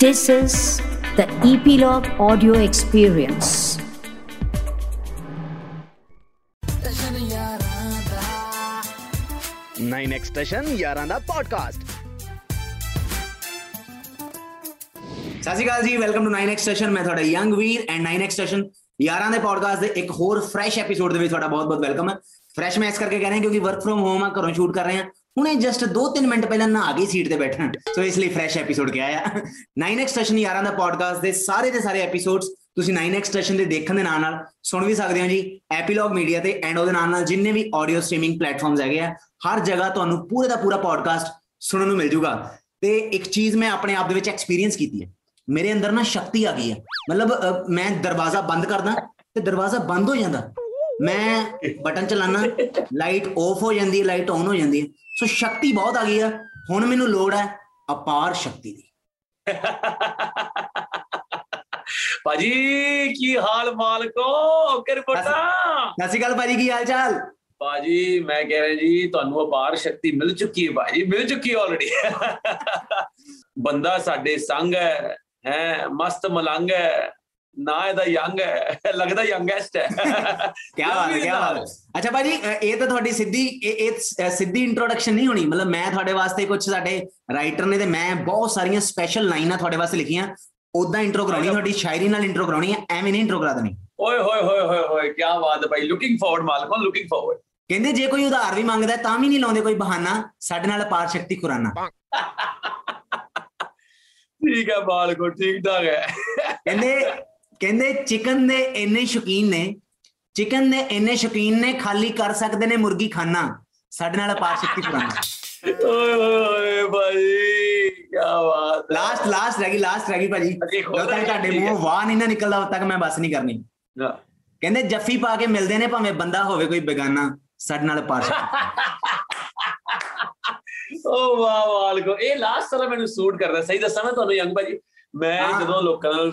This is the Epilogue Audio Experience. Nine ਐਕਸਟੇਸ਼ਨ ਯਾਰਾਂ ਦਾ podcast ਸਤਿ ਸ਼੍ਰੀ ਅਕਾਲ ਜੀ ਵੈਲਕਮ ਟੂ 9x ਸੈਸ਼ਨ ਮੈਂ ਤੁਹਾਡਾ young Veer and 9x session ਯਾਰਾਂ ਦੇ ਪੋਡਕਾਸਟ ਦੇ ਇੱਕ ਹੋਰ ਫਰੈਸ਼ ਐਪੀਸੋਡ ਦੇ ਵਿੱਚ ਤੁਹਾਡਾ ਬਹੁਤ-ਬਹੁਤ ਵੈਲਕਮ ਹੈ ਫਰੈਸ਼ ਮੈਂ ਇਸ ਕਰਕੇ ਕਹਿ ਰਿਹਾ ਕਿਉਂਕਿ ਵਰਕ ਫਰਮ ਹੋਮ ਆ ਘਰੋਂ ਸ਼ੂਟ ਕਰ ਰਹੇ ਹਾਂ ਹੁਣੇ ਜਸਟ 2-3 ਮਿੰਟ ਪਹਿਲਾਂ ਨਾ ਆ ਗਈ ਸੀਟ ਤੇ ਬੈਠਣ। ਸੋ ਇਸ ਲਈ ਫਰੈਸ਼ ਐਪੀਸੋਡ ਕਿਹਾ ਆ। 9x ਸੈਸ਼ਨ ਯਾਰਾਂ ਦਾ ਪੋਡਕਾਸਟ ਦੇ ਸਾਰੇ ਦੇ ਸਾਰੇ ਐਪੀਸੋਡਸ ਤੁਸੀਂ 9x ਸੈਸ਼ਨ ਦੇ ਦੇਖਣ ਦੇ ਨਾਲ ਨਾਲ ਸੁਣ ਵੀ ਸਕਦੇ ਹੋ ਜੀ। ਐਪੀਲੌਗ ਮੀਡੀਆ ਤੇ ਐਂਡ ਉਹਦੇ ਨਾਲ ਨਾਲ ਜਿੰਨੇ ਵੀ ਆਡੀਓ ਸਟ੍ਰੀਮਿੰਗ ਪਲੇਟਫਾਰਮਸ ਹੈਗੇ ਆ ਹਰ ਜਗ੍ਹਾ ਤੁਹਾਨੂੰ ਪੂਰੇ ਦਾ ਪੂਰਾ ਪੋਡਕਾਸਟ ਸੁਣਨ ਨੂੰ ਮਿਲ ਜੂਗਾ। ਤੇ ਇੱਕ ਚੀਜ਼ ਮੈਂ ਆਪਣੇ ਆਪ ਦੇ ਵਿੱਚ ਐਕਸਪੀਰੀਅੰਸ ਕੀਤੀ ਹੈ। ਮੇਰੇ ਅੰਦਰ ਨਾ ਸ਼ਕਤੀ ਆ ਗਈ ਹੈ। ਮਤਲਬ ਅ, ਮੈਂ ਦਰਵਾਜ਼ਾ ਬੰਦ ਕਰਦਾ ਤੇ ਦਰਵਾਜ਼ਾ ਬੰਦ ਹੋ ਜਾਂਦਾ। ਮੈਂ ਬਟਨ ਚਲਾਣਾ ਲਾਈਟ ਆਫ ਹੋ ਜਾਂਦੀ ਹੈ ਲਾਈਟ ਆਨ ਹੋ ਜਾਂਦੀ ਹੈ। ਸੋ ਸ਼ਕਤੀ ਬਹੁਤ ਆ ਗਈ ਆ। ਹੁਣ ਮੈਨੂੰ ਲੋੜ ਹੈ ਅਪਾਰ ਸ਼ਕਤੀ ਦੀ। ਭਾਜੀ ਕੀ ਹਾਲ ਮਾਲਕੋ ਓਕੇ ਰਿਪੋਰਟਾਂ ਸਤਿ ਸ਼੍ਰੀ ਅਕਾਲ ਭਾਜੀ ਕੀ ਹਾਲ ਚਾਲ? ਭਾਜੀ ਮੈਂ ਕਹਿ ਰਿਹਾ ਜੀ ਤੁਹਾਨੂੰ ਅਪਾਰ ਸ਼ਕਤੀ ਮਿਲ ਚੁੱਕੀ ਹੈ ਭਾਜੀ ਮਿਲ ਚੁੱਕੀ ਆਲਰੇਡੀ ਬੰਦਾ ਸਾਡੇ ਸੰਗ ਹੈ ਹੈ ਮਸਤ ਮਲੰਗ ਹੈ। ਨਾ ਇਹਦਾ ਯੰਗ ਹੈ ਲੱਗਦਾ ਯੰਗੈਸਟ ਹੈ। ਕੀ ਬਾਤ ਹੈ ਕੀ ਬਾਤ ਹੈ। ਅੱਛਾ ਭਾਜੀ ਇਹ ਤਾਂ ਤੁਹਾਡੀ ਸਿੱਧੀ ਇਹ ਸਿੱਧੀ ਇੰਟਰੋਡਕਸ਼ਨ ਨਹੀਂ ਹੋਣੀ। ਮਤਲਬ ਮੈਂ ਤੁਹਾਡੇ ਵਾਸਤੇ ਕੁਝ ਸਾਡੇ ਰਾਈਟਰ ਨੇ ਤੇ ਮੈਂ ਬਹੁਤ ਸਾਰੀਆਂ ਸਪੈਸ਼ਲ ਲਾਈਨਾਂ ਤੁਹਾਡੇ ਵਾਸਤੇ ਲਿਖੀਆਂ। ਉਦਾਂ ਇੰਟਰੋ ਕਰਾਉਣੀ ਤੁਹਾਡੀ ਸ਼ਾਇਰੀ ਨਾਲ ਇੰਟਰੋ ਕਰਾਉਣੀ ਹੈ ਐਵੇਂ ਨਹੀਂ ਇੰਟਰੋ ਕਰਾ ਦੇਣੀ। ਓਏ ਹੋਏ ਹੋਏ ਹੋਏ ਹੋਏ ਕੀ ਬਾਤ ਹੈ ਭਾਈ। ਲੁਕਿੰਗ ਫਾਰਵਰਡ ਮਾਲਕੋ ਲੁਕਿੰਗ ਫਾਰਵਰਡ ਕਹਿੰਦੇ ਜੇ ਕੋਈ ਉਧਾਰ ਵੀ ਮੰਗਦਾ ਹੈ, ਤਾਂ ਵੀ ਨਹੀਂ ਲਾਉਂਦੇ ਕੋਈ ਬਹਾਨਾ। ਸਾਡੇ ਨਾਲ ਅਪਾਰ ਸ਼ਕਤੀ ਖੁਰਾਨਾ। ਠੀਕ ਹੈ ਮਾਲਕੋ ਠੀਕ ਠਾਕ ਹੈ। ਕਹਿੰਦੇ ਕਹਿੰਦੇ ਚਿਕਨ ਦੇ ਇੰਨੇ ਸ਼ੌਕੀਨ ਨੇ ਚਿਕਨ ਦੇ ਇੰਨੇ ਸ਼ੌਕੀਨ ਨੇ ਖਾਲੀ ਕਰ ਸਕਦੇ ਨੇ ਮੁਰਗੀ ਖਾਨਾ ਸਾਡੇ ਨਾਲ ਅਪਾਰ ਸ਼ਕਤੀ ਖੁਰਾਨਾ ਓਏ ਹੋਏ ਭਾਈ ਕੀ ਬਾਤ। ਲਾਸਟ ਲਾਸਟ ਰਹਿ ਗਈ ਲਾਸਟ ਰਹਿ ਗਈ ਭਾਜੀ ਜਦੋਂ ਤੱਕ ਤੁਹਾਡੇ। ਮੂੰਹੋਂ ਵਾਹ ਨਹੀਂ ਨਾ ਨਿਕਲਦਾ ਉਦੋਂ ਤੱਕ ਮੈਂ ਬਸ ਨਹੀਂ ਕਰਨੀ। ਕਹਿੰਦੇ ਜੱਫੀ ਪਾ ਕੇ ਮਿਲਦੇ ਨੇ ਭਾਵੇਂ ਬੰਦਾ ਹੋਵੇ ਕੋਈ ਬੇਗਾਨਾ ਸਾਡੇ ਨਾਲ ਅਪਾਰ ਸ਼ਕਤੀ ਓ ਵਾਹ ਵਾਲਕੋ ਇਹ ਲਾਸਟ ਸਾਰਾ ਮੈਨੂੰ ਸੂਟ ਕਰਦਾ ਸਹੀ ਦੱਸਾਂ ਮੈਂ ਤੁਹਾਨੂੰ ਯੰਗ ਭਾਜੀ ਮੈਂ। ਜਦੋਂ ਲੋਕਾਂ ਨਾਲ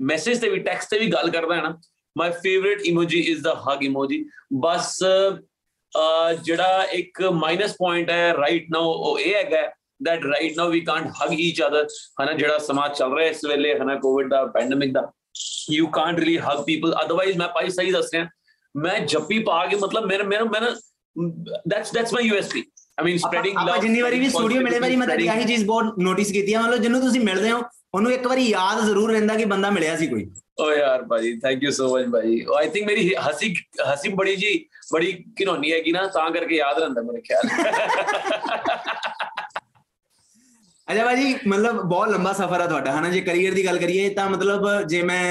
ਮੈਸੇਜ ਤੇ ਵੀ ਟੈਕਸਟ ਤੇ ਵੀ ਗੱਲ ਕਰਦਾ ਹਾਂ ਨਾ my favourite emoji is the hug emoji bus uh, ਜਿਹੜਾ ਇੱਕ ਮਾਈਨਸ ਪੁਆਇੰਟ ਹੈ ਰਾਈਟ ਨਾਓ ਉਹ ਇਹ ਹੈਗਾ that right now we can't hug each other ਹਨਾ ਜਿਹੜਾ ਸਮਾਜ ਚੱਲ ਰਿਹਾ ਇਸ ਵੇਲੇ ਹਨਾ ਕੋਵਿਡ ਦਾ ਪੈਂਡੇਮਿਕ ਦਾ you can't really hug people otherwise ਮੈਂ ਭਾਈ ਸਹੀ ਦੱਸ ਰਿਹਾ ਮੈਂ ਜੱਫੀ ਪਾ ਕੇ ਮਤਲਬ ਮੇਰੇ ਮੇਰੇ ਮੈਂ that's that's my USP I mean spreading ਆਪਾਂ ਜਿੰਨੀ ਵਾਰੀ ਵੀ ਸਟੂਡੀਓ ਮਿਲੇ ਵਾਰੀ ਮੈਂ spreading- ਆਹੀ ਚੀਜ਼ ਬਹੁਤ ਨੋਟਿਸ ਕੀਤੀ ਹੈ ਮਤਲਬ ਜਿਹਨੂੰ ਤੁਸੀਂ ਮਿਲਦੇ ਹੋ ਉਹਨੂੰ ਇੱਕ ਵਾਰੀ ਯਾਦ ਜ਼ਰੂਰ ਰਹਿੰਦਾ ਕਿ ਬੰਦਾ ਮਿਲਿਆ ਸੀ ਕੋਈ। ਓ ਯਾਰ ਭਾਜੀ ਥੈਂਕ ਯੂ ਸੋ ਮਚ ਭਾਜੀ। ਆਈ ਥਿੰਕ ਮੇਰੀ ਹਸੀ ਹਸੀ ਬੜੀ ਜੀ ਬੜੀ ਘਿਨੌਣੀ ਹੈਗੀ ਨਾ ਤਾਂ ਕਰਕੇ ਯਾਦ ਰਹਿੰਦਾ ਮੇਰੇ ਖਿਆਲ। ਅੱਛਾ ਭਾਜੀ ਮਤਲਬ ਬਹੁਤ ਲੰਬਾ ਸਫ਼ਰ ਹੈ ਤੁਹਾਡਾ ਹਨਾ? ਜੇ ਕੈਰੀਅਰ ਦੀ ਗੱਲ ਕਰੀਏ ਤਾਂ ਮਤਲਬ ਜੇ ਮੈਂ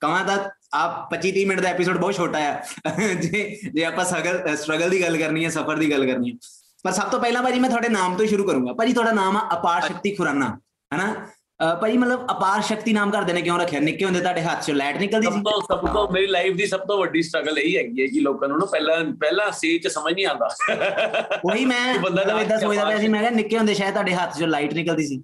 ਕਹਾਂ ਤਾਂ ਆਪ 25 30 ਮਿੰਟ ਦਾ ਐਪੀਸੋਡ ਬਹੁਤ ਛੋਟਾ ਹੈ ਜੇ ਜੇ ਆਪਾਂ ਸਟਰਗਲ ਦੀ ਗੱਲ ਕਰਨੀ ਹੈ ਸਫ਼ਰ ਦੀ ਗੱਲ ਕਰਨੀ ਹੈ। ਪਰ ਸਭ ਤੋਂ ਪਹਿਲਾਂ ਭਾਜੀ ਮੈਂ ਤੁਹਾਡੇ ਨਾਮ ਤੋਂ ਸ਼ੁਰੂ ਕਰੂੰਗਾ। ਭਾਜੀ ਤੁਹਾਡਾ ਨਾਮ ਆ ਅਪਾਰ ਸ਼ਕਤੀ ਖੁਰਾਨਾ ਹਨਾ? ਭਾਜੀ ਮਤਲਬ ਅਪਾਰ ਸ਼ਕਤੀ ਨਾਮ ਘਰਦੇ ਨੇ ਕਿਉਂ ਰੱਖਿਆ? ਨਿੱਕੇ ਹੁੰਦੇ ਤੁਹਾਡੇ ਹੱਥ 'ਚੋਂ ਲਾਈਟ ਨਿਕਲਦੀ ਸਭ ਸੀ ਤੋਂ ਸਭ ਤੋਂ ਮੇਰੀ ਲਾਈਫ ਦੀ ਸਭ ਤੋਂ ਵੱਡੀ ਸਟਰਗਲ ਇਹੀ ਹੈਗੀ ਹੈ ਕਿ ਲੋਕਾਂ ਨੂੰ ਨਾ ਪਹਿਲਾਂ ਪਹਿਲਾਂ ਸੇਜ ਚ ਸਮਝ ਨਹੀਂ ਆਉਂਦਾ। ਉਹੀ ਮੈਂ ਬੰਦਾ ਏਦਾਂ ਨਾਮ ਸੋਚਦਾ ਪਿਆ ਸੀ ਮੈਂ ਕਿਹਾ ਨਿੱਕੇ ਹੁੰਦੇ ਸ਼ਾਇਦ ਤੁਹਾਡੇ ਹੱਥ 'ਚੋਂ ਲਾਈਟ ਨਿਕਲਦੀ ਸੀ।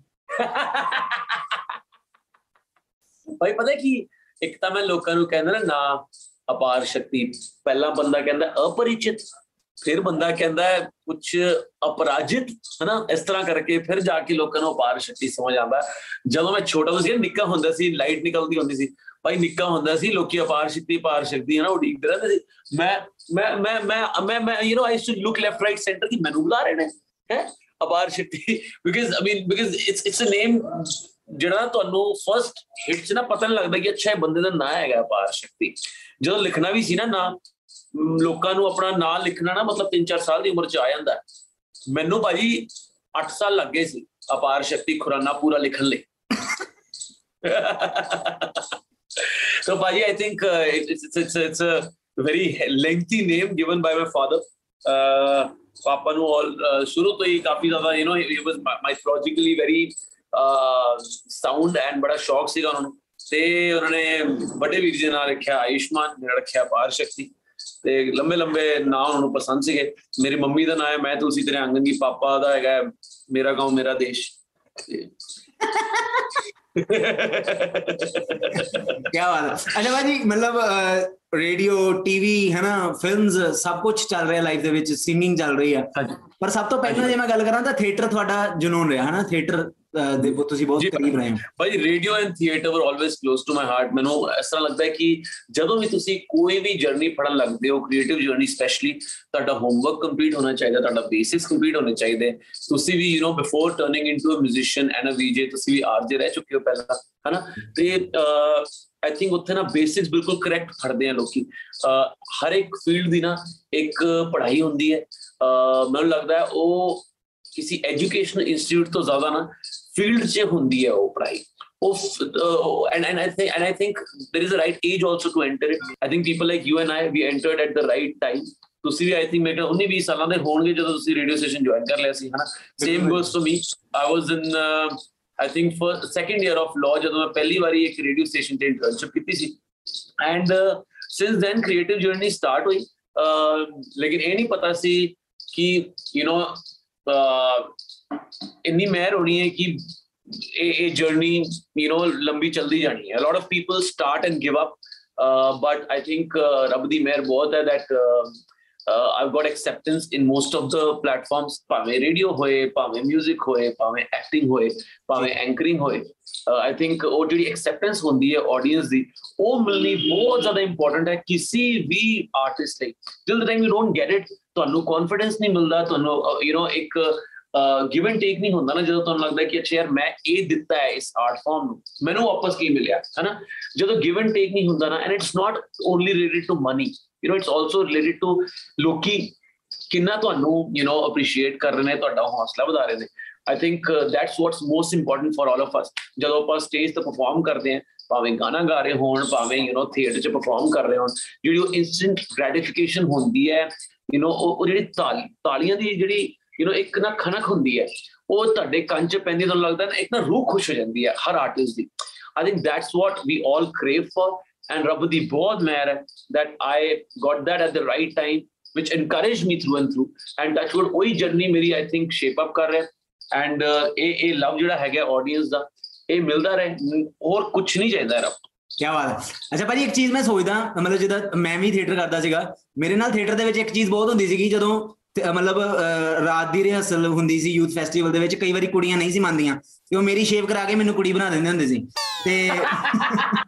ਭਾਈ ਪਤਾ ਕੀ ਇੱਕ ਤਾਂ ਮੈਂ ਲੋਕਾਂ ਨੂੰ ਕਹਿੰਦਾ ਨਾ ਨਾ ਅਪਾਰ ਸ਼ਕਤੀ। ਪਹਿਲਾ ਬੰਦਾ ਕਹਿੰਦਾ ਅਪਰਿਚਿਤ। ਫਿਰ ਬੰਦਾ ਕਹਿੰਦਾ ਕੁਝ ਅਪਰਾਜਿਤ, ਹਨਾ, ਇਸ ਤਰ੍ਹਾਂ ਕਰਕੇ ਫਿਰ ਜਾ ਕੇ ਲੋਕਾਂ ਨੂੰ ਅਪਾਰ ਸ਼ਕਤੀ ਸਮਝ ਆਉਂਦਾ ਜਦੋਂ ਮੈਂ ਛੋਟਾ ਸੀ, ਨਿੱਕਾ ਹੁੰਦਾ ਸੀ, ਲਾਈਟ ਨਿਕਲਦੀ ਹੁੰਦੀ ਸੀ। ਭਾਈ ਨਿੱਕਾ ਹੁੰਦਾ ਸੀ, ਲੋਕੀ ਅਪਾਰ ਸ਼ਕਤੀ ਅਪਾਰ ਸ਼ਕਤੀ, ਹਨਾ ਉਡੀਕਦੇ ਰਹਿੰਦੇ ਸੀ। ਮੈਂ ਮੈਂ ਮੈਂ ਮੈਂ ਮੈਂ ਮੈਂ you know I should look left right centre ਕਿ ਮੈਨੂੰ ਬੁਲਾ ਰਹੇ ਨੇ, ਹੈ? Aparshakti because I mean because it's it's a name ਜਿਹੜਾ ਨਾ ਤੁਹਾਨੂੰ ਫਰਸਟ ਹਿੱਟ 'ਚ ਨਾ ਪਤਾ ਨਹੀਂ ਲੱਗਦਾ ਕਿ ਅੱਛਾ ਇਹ ਬੰਦੇ ਦਾ ਨਾਂ ਹੈਗਾ ਅਪਾਰ ਸ਼ਕਤੀ। ਜਦੋਂ ਲਿਖਣਾ ਵੀ ਸੀ ਨਾ ਨਾਂ ਲੋਕਾਂ ਨੂੰ ਆਪਣਾ ਨਾਂ ਲਿਖਣਾ ਨਾ ਮਤਲਬ 3-4 ਸਾਲ ਦੀ ਉਮਰ 'ਚ ਆ ਜਾਂਦਾ। ਹੈ। ਮੈਨੂੰ ਭਾਜੀ 8 ਸਾਲ ਲੱਗੇ ਸੀ ਅਪਾਰ ਸ਼ਕਤੀ ਖੁਰਾਨਾ ਪੂਰਾ ਲਿਖਣ ਲਈ। So ਭਾਜੀ I think uh, it- it's, it's, it's, it's a very lengthy name given by my father. Uh, ਪਾਪਾ ਨੂੰ all uh, ਸ਼ੁਰੂ ਤੋਂ ਹੀ ਕਾਫੀ ਜ਼ਿਆਦਾ you know he was mythologically very uh, sound and ਬੜਾ ਸ਼ੌਕ ਸੀਗਾ ਉਹਨਾਂ ਨੂੰ। ਤੇ ਉਹਨਾਂ ਨੇ ਵੱਡੇ ਵੀਰ ਜੀ ਨਾਲ ਰੱਖਿਆ ਆਯੁਸ਼ਮਾਨ ਮੇਰਾ ਰੱਖਿਆ ਪਾਰ ਸ਼ਕਤੀ। ਤੇ ਲੰਬੇ ਲੰਬੇ ਨਾਂ ਉਹਨਾਂ ਨੂੰ ਪਸੰਦ ਸੀਗੇ। ਮੇਰੀ ਮੰਮੀ ਦਾ ਨਾਮ ਹੈ ਮੈਂ ਤੁਲਸੀ ਤੇਰੇ ਆਂਗਨਗੀ ਪਾਪਾ ਦਾ ਹੈਗਾ ਹੈ, ਮੇਰਾ ਗਾਉਂ ਮੇਰਾ ਦੇਸ਼। ਕੀ ਬਾਤ ਹੈ। ਅੱਛਾ ਭਾਜੀ ਮਤਲਬ ਰੇਡੀਓ ਟੀਵੀ ਹੈ ਨਾ ਫਿਲਮਸ ਸਭ ਕੁਝ ਚੱਲ ਰਿਹਾ ਲਾਈਫ ਦੇ ਵਿੱਚ ਸਿੰਗਿੰਗ ਚੱਲ ਰਹੀ ਆ। ਪਰ ਸਭ ਤੋਂ ਪਹਿਲਾਂ ਜੇ ਮੈਂ ਗੱਲ ਕਰਾਂ ਤਾਂ ਥੀਏਟਰ ਤੁਹਾਡਾ ਜਨੂਨ ਰਿਹਾ ਹਨਾ? ਥੀਏਟਰ ਦੇਖੋ ਤੁਸੀਂ ਬਹੁਤ ਕਰੀਬ ਰਹੇ ਹੋ ਭਾਈ radio and theatre were always close to my heart ਮੈਨੂੰ ਇਸ ਤਰ੍ਹਾਂ ਲੱਗਦਾ ਹੈ ਕਿ ਜਦੋਂ ਵੀ ਤੁਸੀਂ ਕੋਈ ਵੀ ਜਰਨੀ ਫੜਨ ਲੱਗਦੇ ਹੋ ਕ੍ਰੀਏਟਿਵ ਜਰਨੀ ਸਪੈਸ਼ਲੀ ਤੁਹਾਡਾ ਹੋਮਵਰਕ ਕੰਪਲੀਟ ਹੋਣਾ ਚਾਹੀਦਾ ਤੁਹਾਡਾ ਬੇਸਿਸ ਕੰਪਲੀਟ ਹੋਣੇ ਚਾਹੀਦੇ ਤੁਸੀਂ ਵੀ you know before turning into a musician and a VJ ਤੁਸੀਂ ਵੀ ਆਰਜੇ ਰਹਿ ਚੁੱਕੇ ਹੋ ਪਹਿਲਾਂ ਹਨਾ ਤੇ ਆਈ ਥਿੰਕ ਉੱਥੇ ਨਾ ਬੇਸਿਕਸ ਬਿਲਕੁਲ ਕਰੈਕਟ ਫੜਦੇ ਆ ਲੋਕੀ ਹਰ ਇੱਕ ਫੀਲਡ ਦੀ ਨਾ ਇੱਕ ਪੜ੍ਹਾਈ ਹੁੰਦੀ ਹੈ ਮੈਨੂੰ ਲੱਗਦਾ ਉਹ ਕਿਸੇ ਐਜੂਕੇਸ਼ਨ ਇੰਸਟੀਚਿਊਟ ਤੋਂ ਜ਼ਿਆਦਾ ਨਾ ਫੀਲਡ 'ਚ ਹੁੰਦੀ ਹੈ ਉਹ ਪੜ੍ਹਾਈ ਉਹ and and I think and I think there is a right age also to enter it I think people like you and I we entered at the right time ਤੁਸੀਂ ਵੀ ਆਈ ਥਿੰਕ ਮੇਰੇ 19 20 ਸਾਲਾਂ ਦੇ ਹੋਣਗੇ ਜਦੋਂ ਤੁਸੀਂ radio station join ਕਰ ਲਿਆ ਸੀ ਹਨਾ same goes to me I was in I think for second year of law ਜਦੋਂ ਮੈਂ ਪਹਿਲੀ ਵਾਰੀ ਇੱਕ ਰੇਡੀਓ ਸਟੇਸ਼ਨ ਤੇ ਇੰਟਰਨਸ਼ਿਪ ਕੀਤੀ ਸੀ and since then creative journey start ਹੋਈ ਅਹ, ਲੇਕਿਨ ਇਹ ਨਹੀਂ ਪਤਾ ਸੀ ਕਿ ਯੂ نو ਇੰਨੀ ਮਹਿਰ ਹੋਣੀ ਹੈ ਕਿ ਇਹ ਇਹ ਜਰਨੀ ਯੂ نو ਲੰਬੀ ਚਲਦੀ ਜਾਣੀ ਹੈ। A lot of people start and give up but I think ਰੱਬ ਦੀ ਮਹਿਰ ਬਹੁਤ ਹੈ that I've got acceptance in most of the platforms ਭਾਵੇਂ ਰੇਡੀਓ ਹੋਏ, ਭਾਵੇਂ 뮤직 ਹੋਏ, ਭਾਵੇਂ ਐਕਟਿੰਗ ਹੋਏ, ਭਾਵੇਂ ਐਂਕਰਿੰਗ ਹੋਏ। uh, ਆਈ ਥਿੰਕ ਉਹ ਜਿਹੜੀ ਐਕਸੈਪਟੈਂਸ ਹੁੰਦੀ ਹੈ ਆਡੀਅנס ਦੀ, ਉਹ ਮਿਲਣੀ ਬਹੁਤ ਜ਼ਿਆਦਾ ਇੰਪੋਰਟੈਂਟ ਹੈ ਕਿਸੇ ਵੀ ਆਰਟਿਸਟ ਲਈ। Till the time you don't get it ਤੁਹਾਨੂੰ ਕੌਨਫੀਡੈਂਸ ਨਹੀਂ ਮਿਲਦਾ, ਤੁਹਾਨੂੰ uh, ਯੂ نو ਇੱਕ ਗਿਵ ਐਂਡ ਟੇਕ ਨਹੀਂ ਹੁੰਦਾ ਨਾ, ਜਦੋਂ ਤੁਹਾਨੂੰ ਲੱਗਦਾ ਕਿ ਅੱਛਾ ਯਾਰ ਮੈਂ ਇਹ ਦਿੱਤਾ ਹੈ ਇਸ ਆਰਟ ਫਾਰਮ ਨੂੰ, ਮੈਨੂੰ ਵਾਪਸ ਕੀ ਮਿਲਿਆ, ਹੈਨਾ? ਜਦੋਂ ਗਿਵ ਐਂਡ ਟੇਕ ਨਹੀਂ ਹੁੰਦਾ ਨਾ and it's not only related to money you know it's also related to ਲੋਕੀ ਕਿੰਨਾ ਤੁਹਾਨੂੰ ਯੂ نو ਅਪਰੀਸ਼ੀਏਟ ਕਰ ਰਹੇ ਨੇ, ਤੁਹਾਡਾ ਹੌਸਲਾ ਵਧਾ ਰਹੇ ਨੇ। I think that's what's most important for all of us ਜਦੋਂ ਆਪਾਂ ਸਟੇਜ ਤੇ ਪਰਫਾਰਮ ਕਰਦੇ ਹਾਂ, ਭਾਵੇਂ ਗਾਣਾ ਗਾ ਰਹੇ ਹੋਣ, ਭਾਵੇਂ ਯੂ نو ਥੀਏਟਰ 'ਚ ਪਰਫਾਰਮ ਕਰ ਰਹੇ ਹੋਣ, ਜਿਹੜੀ ਉਹ ਇਨਸਟੈਂਟ ਗ੍ਰੈਟੀਫਿਕੇਸ਼ਨ ਹੁੰਦੀ ਹੈ ਯੂ نو ਉਹ ਜਿਹੜੀ ਤਾਲੀਆਂ ਦੀ ਜਿਹੜੀ ਯੂ نو ਇੱਕ ਨਾ ਖਣਕ ਹੁੰਦੀ ਹੈ। ਉਹ ਤੁਹਾਡੇ ਕੰਨ 'ਚ ਪੈਂਦੀ ਤੁਹਾਨੂੰ ਲੱਗਦਾ ਨਾ, ਇੱਕ ਨਾ ਰੂਹ ਖੁਸ਼ ਹੋ ਜਾਂਦੀ ਹੈ ਹਰ artist the. I think that's what we all crave for and ਰੱਬ ਦੀ ਬਹੁਤ ਮਿਹਰ ਹੈ that I got that at the right time which encouraged me through and through and that would ਉਹੀ ਜਰਨੀ ਮੇਰੀ ਆਈ ਥਿੰਕ ਸ਼ੇਪ ਅਪ ਕਰ ਰਿਹਾ and ਇਹ ਇਹ ਲਵ ਜਿਹੜਾ ਹੈਗਾ ਆਡੀਅנס ਦਾ, ਇਹ ਮਿਲਦਾ ਰਹੇ। ਹੋਰ ਕੁਝ ਨਹੀਂ ਚਾਹੀਦਾ ਰੱਬ। ਕੀ ਬਾਤ ਹੈ। ਅੱਛਾ ਭਾਜੀ, ਇੱਕ ਚੀਜ਼ ਮੈਂ ਸੋਚਦਾ, ਮਤਲਬ ਜਦੋਂ ਮੈਂ ਵੀ ਥੀਏਟਰ ਕਰਦਾ ਸੀਗਾ, ਮੇਰੇ ਨਾਲ ਥੀਏਟਰ ਦੇ ਵਿੱਚ ਇੱਕ ਚੀਜ਼ ਬਹੁਤ ਹੁੰਦੀ ਸੀਗੀ, ਜਦੋਂ ਮਤਲਬ ਅਹ, ਰਾਤ ਦੀ ਰਿਹਰਸਲ ਹੁੰਦੀ ਸੀ ਯੂਥ ਫੈਸਟੀਵਲ ਦੇ ਵਿੱਚ ਕਈ ਵਾਰੀ ਕੁੜੀਆਂ ਨਹੀਂ ਸੀ ਮੰਨਦੀਆਂ ਤੇ ਉਹ ਮੇਰੀ ਸ਼ੇਵ ਕਰਾ ਕੇ ਮੈਨੂੰ ਕੁੜੀ ਬਣਾ ਦਿੰਦੇ ਹੁੰਦੇ ਸੀ। ਤੇ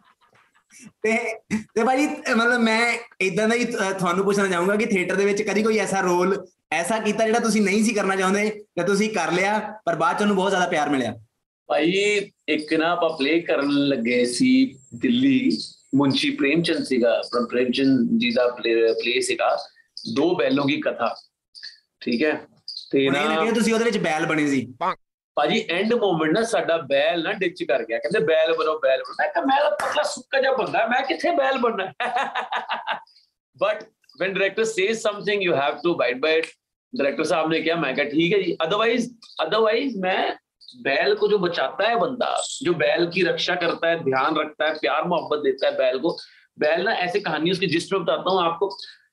ਤੇ ਤੇ ਭਾਜੀ ਅਹ, ਮਤਲਬ ਮੈਂ ਇਦਾਂ ਦਾ ਹੀ ਅਹ, ਤੁਹਾਨੂੰ ਪੁੱਛਣਾ ਚਾਹੂੰਗਾ ਕਿ ਥੀਏਟਰ ਦੇ ਵਿੱਚ ਕਦੀ ਕੋਈ ਐਸਾ ਰੋਲ ਐਸਾ ਕੀਤਾ ਜਿਹੜਾ ਤੁਸੀਂ ਨਹੀਂ ਸੀ ਕਰਨਾ ਚਾਹੁੰਦੇ ਤੇ ਤੁਸੀਂ ਕਰ ਲਿਆ ਪਰ ਬਾਅਦ ਚ ਉਹਨੂੰ ਬਹੁਤ ਜ਼ਿਆਦਾ ਪਿਆਰ ਮਿਲਿਆ? ਭਾਈ ਇੱਕ ਨਾ ਆਪਾਂ ਪਲੇ ਕਰਨ ਲੱਗੇ ਸੀ ਦਿੱਲੀ ਮੁੰਸ਼ੀ ਪ੍ਰੇਮਚੰਦ ਸੀਗਾ ਪ੍ਰਮ ਪ੍ਰੇਮਚੰਦ ਜੀ ਦਾ ਪਲੇ ਸੀਗਾ ਦੋ ਬੈਲੋਂ ਦੀ ਕਥਾ। ਠੀਕ ਹੈ ਤੇ ਹੁਣ ਇਹ ਨਾ ਲੱਗਿਆ ਤੁਸੀਂ ਉਹਦੇ ਵਿੱਚ ਬੈਲ ਬਣੇ ਸੀ ਭਾਜੀ ਐਂਡ ਮੂਮੈਂਟ ਨਾ ਸਾਡਾ ਬੈਲ ਨਾ ਡਿਚ ਕਰ ਗਿਆ ਕਹਿੰਦੇ ਬੈਲ ਬਣੋ ਬੈਲ ਬਣੋ ਮੈਂ ਕਿਹਾ ਮੈਂ ਤਾਂ ਪਤਲਾ ਸੁੱਕਾ ਜਿਹਾ ਬੰਦਾ ਮੈਂ ਕਿੱਥੇ ਬੈਲ ਬਣਨਾ but when director says something you have to abide by it director साहब ने किया मैं कहा ठीक है जी अदरवाइज अदरवाइज मैं बैल को जो बचाता है बंदा जो बैल की रक्षा करता है ध्यान रखता है प्यार मोहब्बत देता है बैल को बैल ना ऐसे कहानी उसकी जिस में बताता हूँ आपको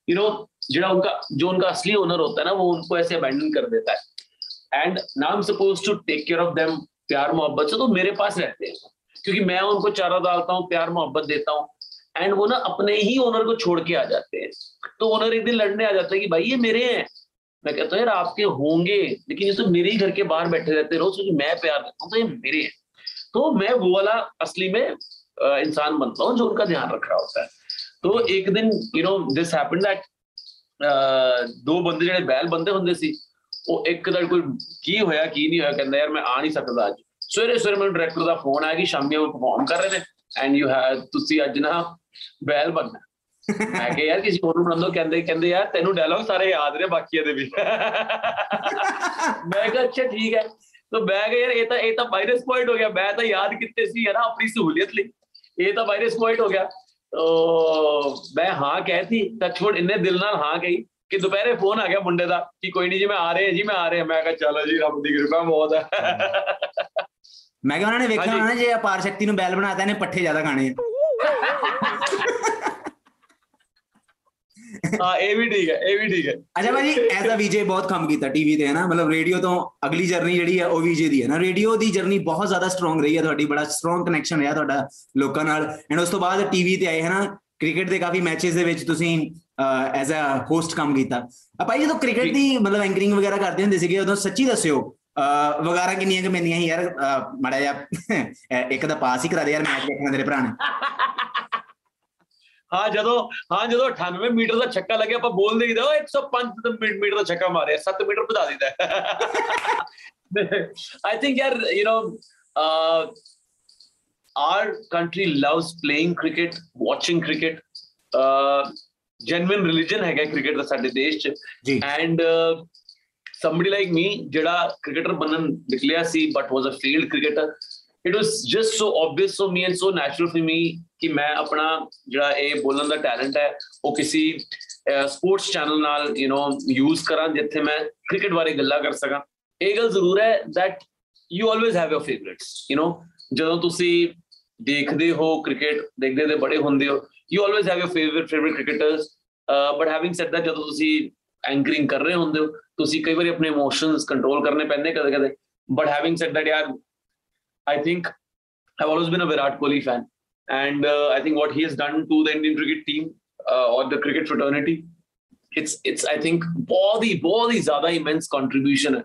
यू नो जो उनका जो उनका असली ओनर होता है ना, वो उनको ऐसे अबैंडन कर देता है। And now suppose to take care of them प्यार मोहब्बत से तो मेरे पास रहते हैं। क्योंकि मैं उनको चारा डालता हूँ, प्यार मोहब्बत देता हूँ। एंड वो ना अपने ही ओनर को छोड़ के आ जाते हैं। तो ओनर एक दिन लड़ने आ जाता है कि भाई, ये मेरे हैं। मैं कहता हूँ, यार, आपके होंगे, लेकिन ये तो मेरे ही घर के बाहर बैठे रहते रोज, क्योंकि मैं प्यार करता हूँ तो ये मेरे हैं। तो मैं वो वाला असली में इंसान बनता हूँ जो उनका ध्यान रख रहा होता है। तो एक दिन you know this happened that ਦੋ ਬੰਦੇ ਜਿਹੜੇ ਬੈਲ ਬੰਦੇ ਹੁੰਦੇ ਸੀ, ਉਹ ਇੱਕ ਦਾ ਕੋਈ ਕੀ ਹੋਇਆ, ਕੀ ਨਹੀਂ ਹੋਇਆ, ਕਹਿੰਦਾ ਯਾਰ ਮੈਂ ਆ ਨਹੀਂ ਸਕਦਾ ਅੱਜ। ਸਵੇਰੇ ਸਵੇਰੇ ਮੈਨੂੰ ਡਾਇਰੈਕਟਰ ਦਾ ਫੋਨ ਆਇਆ ਕਿ ਸ਼ਾਮੀ ਉਹ ਪਰਫਾਰਮ ਕਰ ਰਹੇ ਨੇ ਐਂਡ ਯੂ ਹੈਵ ਤੁਸੀਂ ਅੱਜ ਨਾ ਬੈਲ ਬਣਨਾ। ਮੈਂ ਕਿਹਾ, ਯਾਰ ਕਿਸੇ ਹੋਰ ਨੂੰ ਬਣਾਉਂਦਾ ਕਹਿੰਦੇ ਕਹਿੰਦੇ ਯਾਰ ਤੈਨੂੰ ਡਾਇਲੌਗ ਸਾਰੇ ਯਾਦ ਨੇ ਬਾਕੀਆਂ ਦੇ ਵੀ। ਮੈਂ ਕਿਹਾ, ਅੱਛਾ, ਠੀਕ ਹੈ। ਤਾਂ ਮੈਂ ਕਿਹਾ, ਯਾਰ ਇਹ ਤਾਂ ਇਹ ਤਾਂ ਵਾਇਰਸ ਪੁਆਇੰਟ ਹੋ ਗਿਆ। ਮੈਂ ਤਾਂ ਯਾਦ ਕੀਤੇ ਸੀ, ਯਾਰ, ਆਪਣੀ ਸਹੂਲੀਅਤ ਲਈ। ਇਹ ਤਾਂ ਵਾਇਰਸ ਪੁਆਇੰਟ ਹੋ ਗਿਆ। ਤੋ ਮੈਂ ਹਾਂ ਕਹਿਤੀ ਟੱਚਵੁੱਡ ਇੰਨੇ ਦਿਲ ਨਾਲ ਹਾਂ ਕਹੀ ਕਿ ਦੁਪਹਿਰੇ ਫੋਨ ਆ ਗਿਆ ਮੁੰਡੇ ਦਾ ਕਿ ਕੋਈ ਨਹੀਂ ਜੀ ਮੈਂ ਆ ਰਿਹਾ ਜੀ ਮੈਂ ਆ ਰਿਹਾ। ਮੈਂ ਕਿਹਾ ਚਲੋ ਜੀ ਰੱਬ ਦੀ ਕਿਰਪਾ ਬਹੁਤ ਹੈ। ਮੈਂ ਕਿਹਾ ਉਹਨਾਂ ਨੇ ਵੇਖਿਆ। ਹੋਣਾ ਨਾ ਜੇ ਅਪਾਰ ਸ਼ਕਤੀ ਨੂੰ ਬੈਲ ਬਣਾਤਾ ਇਹਨੇ ਪੱਠੇ ਜ਼ਿਆਦਾ ਖਾਣੇ ਆ। ਹਾਂ, ਇਹ ਵੀ ਠੀਕ ਹੈ, ਇਹ ਵੀ ਠੀਕ ਹੈ। ਅੱਛਾ ਭਾਜੀ ਐਜ਼ ਅ ਵੀਜੇ ਬਹੁਤ ਕੰਮ ਕੀਤਾ ਟੀਵੀ ਤੇ ਹੈ ਨਾ ਮਤਲਬ ਰੇਡੀਓ ਤੋਂ ਅਗਲੀ ਜਰਨੀ ਜਿਹੜੀ ਹੈ ਉਹ ਵੀਜੇ ਦੀ ਹੈ ਨਾ ਰੇਡੀਓ ਦੀ ਜਰਨੀ ਬਹੁਤ ਜ਼ਿਆਦਾ ਸਟਰੋਂਗ ਰਹੀ ਹੈ ਤੁਹਾਡੀ, ਬੜਾ ਸਟਰੋਂਗ ਕਨੈਕਸ਼ਨ ਰਿਹਾ ਤੁਹਾਡਾ ਲੋਕਾਂ ਨਾਲ। ਐਂਡ ਉਸ ਤੋਂ ਬਾਅਦ ਟੀਵੀ ਤੇ ਆਏ ਹੈ ਨਾ ਕ੍ਰਿਕਟ ਦੇ ਕਾਫੀ ਮੈਚਸ ਦੇ ਵਿੱਚ ਤੁਸੀਂ ਐਜ਼ ਅ ਹੋਸਟ ਕੰਮ ਕੀਤਾ। ਆ ਭਾਈ, ਜਦੋਂ ਕ੍ਰਿਕਟ ਦੀ ਮਤਲਬ ਐਂਕਰਿੰਗ ਵਗੈਰਾ ਕਰਦੇ ਹੁੰਦੇ ਸੀਗੇ, ਉਦੋਂ ਸੱਚੀ ਦੱਸਿਓ, ਅਹ, ਵਗਾਰਾਂ ਕਿੰਨੀਆਂ ਕਿ ਮੈਂਦੀਆਂ ਸੀ? ਯਾਰ, ਅਹ, ਮਾੜਾ ਜਿਹਾ, ਇੱਕ ਦਾ ਪਾਸ ਹੀ ਕਰਾ ਦੇ ਯਾਰ ਮੈਚ ਦੇਖਣਾ ਤੇਰੇ ਭਰਾ ਨੇ। ਹਾਂ ਜਦੋਂ ਹਾਂ ਜਦੋਂ 98 ਮੀਟਰ ਦਾ ਛੱਕਾ ਲੱਗਿਆ ਆਪਾਂ ਬੋਲ ਦੇਈਦਾ ਉਹ 105 ਮੀ- ਮੀਟਰ ਦਾ ਛੱਕਾ ਮਾਰਿਆ 7 ਮੀਟਰ ਵਧਾ ਦਿੱਤਾ ਆਈ ਥਿੰਕ ਯਾਰ you know our country loves playing cricket watching cricket uh genuine religion ਹੈਗਾ cricket ਦਾ ਸਾਡੇ ਦੇਸ਼ ਚ uh, somebody like me ਜਿਹੜਾ cricketer ਬਣਨ ਨਿਕਲਿਆ ਸੀ but was a failed cricketer it was just so obvious so me and so natural for me ਕਿ ਮੈਂ ਆਪਣਾ ਜਿਹੜਾ ਇਹ ਬੋਲਣ ਦਾ ਟੈਲੈਂਟ ਹੈ ਉਹ ਕਿਸੇ ਸਪੋਰਟਸ ਚੈਨਲ ਨਾਲ ਯੂ نو ਯੂਜ਼ ਕਰਾਂ ਜਿੱਥੇ ਮੈਂ ਕ੍ਰਿਕਟ ਬਾਰੇ ਗੱਲਾਂ ਕਰ ਸਕਾਂ ਇਹ ਗੱਲ ਜ਼ਰੂਰ ਹੈ that you always have your favourites you know ਜਦੋਂ ਤੁਸੀਂ ਦੇਖਦੇ ਹੋ ਕ੍ਰਿਕਟ ਦੇਖਦੇ ਦੇ ਬੜੇ ਹੁੰਦੇ ਹੋ you always have your favourite favourite cricketers but having said that ਜਦੋਂ ਤੁਸੀਂ ਐਂਕਰਿੰਗ ਕਰ ਰਹੇ ਹੁੰਦੇ ਹੋ ਤੁਸੀਂ ਕਈ ਵਾਰੀ ਆਪਣੇ ਇਮੋਸ਼ਨਸ ਕੰਟਰੋਲ ਕਰਨੇ ਪੈਂਦੇ ਕਦੇ ਕਦੇ ਬਟ ਹੈਵਿੰਗ ਸੈਡ ਦੈਟ ਯਾਰ I think I've always been a Virat Kohli fan, and uh, I think what he has done to the Indian cricket team uh, or the cricket fraternity, it's it's I think बहुत ही बहुत ज़्यादा immense contribution है.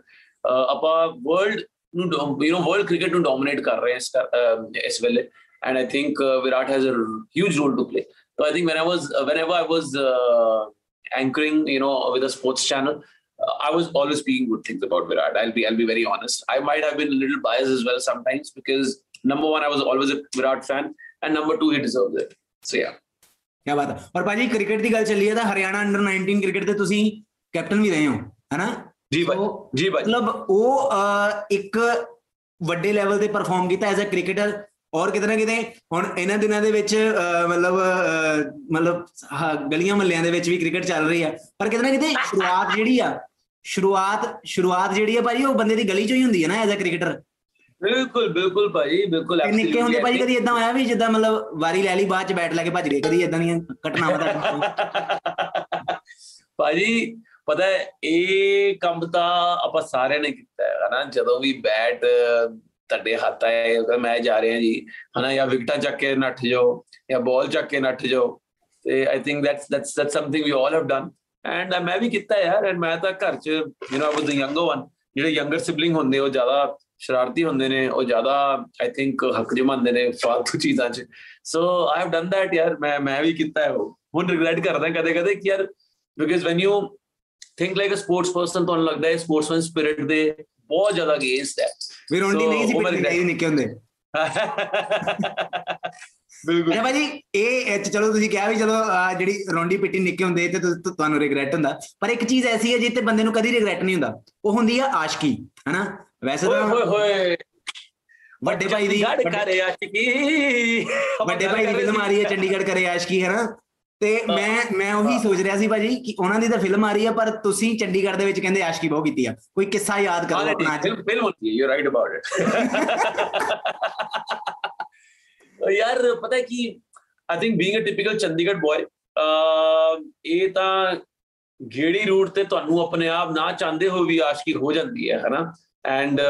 Uh, अपा world you know world cricket to dominate कर रहे हैं as well uh, and I think uh, Virat has a huge role to play. So I think when I was uh, whenever I was anchoring you know with a sports channel uh, I was always speaking good things about Virat. I'll be I'll be very honest. I might have been a little biased as well sometimes because number one, I was always a Virat fan, and number two, he deserves it. So yeah. ਕੀ ਬਾਤ ਹੈ ਔਰ ਭਾਜੀ cricket ਦੀ ਗੱਲ ਚੱਲੀ ਹੈ ਤਾਂ Haryana under 19 cricket ਤੇ ਤੁਸੀਂ ਕੈਪਟਨ ਵੀ ਰਹੇ ਹੋ ਹੈਨਾ ਜੀ ਭਾਈ ਉਹ- ਜੀ ਭਾਈ ਮਤਲਬ ਉਹ ਅਹ, ਇੱਕ ਵੱਡੇ ਲੈਵਲ ਤੇ ਪਰਫਾਰਮ ਕੀਤਾ ਐਜ਼ ਅ ਕ੍ਰਿਕਟਰ ਔਰ ਕਿਤੇ ਨਾ ਕਿਤੇ ਹੁਣ ਇਹਨਾਂ ਦਿਨਾਂ ਦੇ ਵਿੱਚ ਅਹ, ਮਤਲਬ ਅਹ, ਮਤਲਬ ਹਾਂ, ਗਲੀਆਂ ਮੱਲਿਆਂ ਦੇ ਵਿੱਚ ਵੀ ਕ੍ਰਿਕਟ ਚੱਲ ਰਹੀ ਆ ਪਰ ਕਿਤੇ ਨਾ ਕਿਤੇ ਸ਼ੁਰੂਆਤ ਜਿਹੜੀ ਆ ਸ਼ੁਰੂਆਤ ਸ਼ੁਰੂਆਤ ਜਿਹੜੀ ਆ ਭਾਜੀ ਉਹ ਬੰਦੇ ਦੀ ਗਲੀ ਚੋਂ ਹੀ ਹੁੰਦੀ ਹੈ ਨਾ ਐਜ਼ ਅ ਕ੍ਰਿਕਟਰ ਬਿਲਕੁਲ ਬਿਲਕੁਲ ਭਾਈ ਬਿਲਕੁਲ ਨਿੱਕੇ ਹੁੰਦੇ. ਭਾਜੀ ਕਦੀ ਇਦਾਂ ਹੋਇਆ ਵੀ ਜਿੱਦਾਂ ਮਤਲਬ ਵਾਰੀ ਲੈ ਲਈ ਬਾਅਦ ਚ ਬੈਟ ਲੈ ਕੇ ਭੱਜ ਗਏ ਕਦੀ ਇਦਾਂ ਦੀਆਂ ਘਟਨਾਵਾਂ ਦਾ ਭਾਜੀ ਪਤਾ ਹੈ ਇਹ ਕੰਮ ਤਾਂ ਆਪਾਂ ਸਾਰਿਆਂ ਨੇ ਕੀਤਾ ਹੈ ਹਨਾ? ਜਦੋਂ ਵੀ ਬੈਟ ਤੁਹਾਡੇ ਹੱਥ ਆਏ ਅਗਰ ਮੈਂ ਜਾ ਰਿਹਾ ਜੀ ਹਨਾ? ਜਾਂ ਵਿਕਟਾਂ ਚੱਕ ਕੇ ਨੱਠ ਜਾਓ ਜਾਂ ਬਾਲ ਚੱਕ ਕੇ ਨੱਠ ਜਾਓ ਤੇ I think that's that's that's something we all have done and ਮੈਂ ਵੀ ਕੀਤਾ ਯਾਰ ਐਂਡ ਮੈਂ ਤਾਂ ਘਰ ਚ you know I was the younger one ਜਿਹੜੇ ਯੰਗਰ ਸਿਬਲਿੰਗ ਹੁੰਦੇ ਉਹ ਜ਼ਿਆਦਾ ਸ਼ਰਾਰਤੀ ਹੁੰਦੇ ਨੇ ਉਹ ਜ਼ਿਆਦਾ ਆਈ ਥਿੰਕ ਹੱਕ ਜਮਾਉਂਦੇ ਨੇ ਫਾਲਤੂ ਚੀਜ਼ਾਂ 'ਚ। So I have done that ਯਾਰ ਮੈਂ ਮੈਂ ਵੀ ਕੀਤਾ ਹੈ ਉਹ। ਹੁਣ ਰਿਗਰੈਟ ਕਰਦਾ ਕਦੇ ਕਦੇ ਕਿ ਯਾਰ because when you think like a sports person ਤੁਹਾਨੂੰ ਲੱਗਦਾ ਹੈ ਸਪੋਰਟਸਮੈਨ ਸਪਿਰਿਟ ਦੇ ਬਹੁਤ ਜ਼ਿਆਦਾ ਅਗੇਂਸਟ ਹੈ। ਵੀ ਰੋਂਡੀ ਨਹੀਂ ਸੀ ਮੈਂ ਚਾਹੀਦੀ ਨਿੱਕੇ ਹੁੰਦੇ। ਬਿਲਕੁਲ। ਅੱਛਾ ਭਾਜੀ ਇਹ ਚਲੋ ਤੁਸੀਂ ਕਿਹਾ ਵੀ ਚਲੋ ਜਿਹੜੀ ਰੌਂਡੀ ਪਿੱਟੀ ਨਿੱਕੇ ਹੁੰਦੇ ਤੇ ਤੁ- ਤੁ- ਤੁਹਾਨੂੰ ਰਿਗਰੈਟ ਹੁੰਦਾ। ਪਰ ਇੱਕ ਚੀਜ਼ ਐਸੀ ਹੈ ਜਿੱਤੇ ਬੰਦੇ ਨੂੰ ਕਦੀ ਰਿਗਰੈਟ ਨਹੀਂ ਹੁੰਦਾ। ਉਹ ਹੁੰਦੀ ਆ ਆਸ਼ਕੀ ਹਨਾ? ਵੈਸੇ ਓਏ ਹੋਏ ਤਾਂ ਹੋਏ ਵੱਡੇ ਭਾਈ ਦੀ ਕਰੇ ਆਸ਼ਕੀ। ਵੱਡੇ ਭਾਈ ਦੀ ਫਿਲਮ ਆ ਰਹੀ ਹੈ ਚੰਡੀਗੜ੍ਹ ਕਰੇ ਆਸ਼ਕੀ ਹੈ ਨਾ ਤੇ ਮੈਂ ਮੈਂ ਉਹੀ ਸੋਚ ਰਿਹਾ ਸੀ ਭਾਜੀ ਕਿ ਉਹਨਾਂ ਦੀ ਤਾਂ ਫਿਲਮ ਆ ਰਹੀ ਆ ਪਰ ਤੁਸੀਂ ਚੰਡੀਗੜ੍ਹ ਦੇ ਵਿੱਚ ਕਹਿੰਦੇ ਆਸ਼ਕੀ ਬਹੁਤ ਕੀਤੀ ਆ। ਕੋਈ ਕਿੱਸਾ ਯਾਦ ਕਰੋ ਆਪਣਾ ਅੱਜ। ਫਿਲਮ ਫਿਲਮ ਹੁੰਦੀ ਹੈ ਯੂ ਰਾਈਟ ਅਬਾਊਟ ਇਟ ਯਾਰ ਪਤਾ ਹੈ ਕਿ I think being a typical Chandigarh boy ਇਹ ਤਾਂ ਗੇੜੀ ਰੂਟ ਤੇ ਤੁਹਾਨੂੰ ਆਪਣੇ ਆਪ ਨਾ ਚਾਹੁੰਦੇ ਹੋ ਵੀ ਆਸ਼ਕੀ ਹੋ ਜਾਂਦੀ ਹੈ ਹਨਾ? ਐਂਡ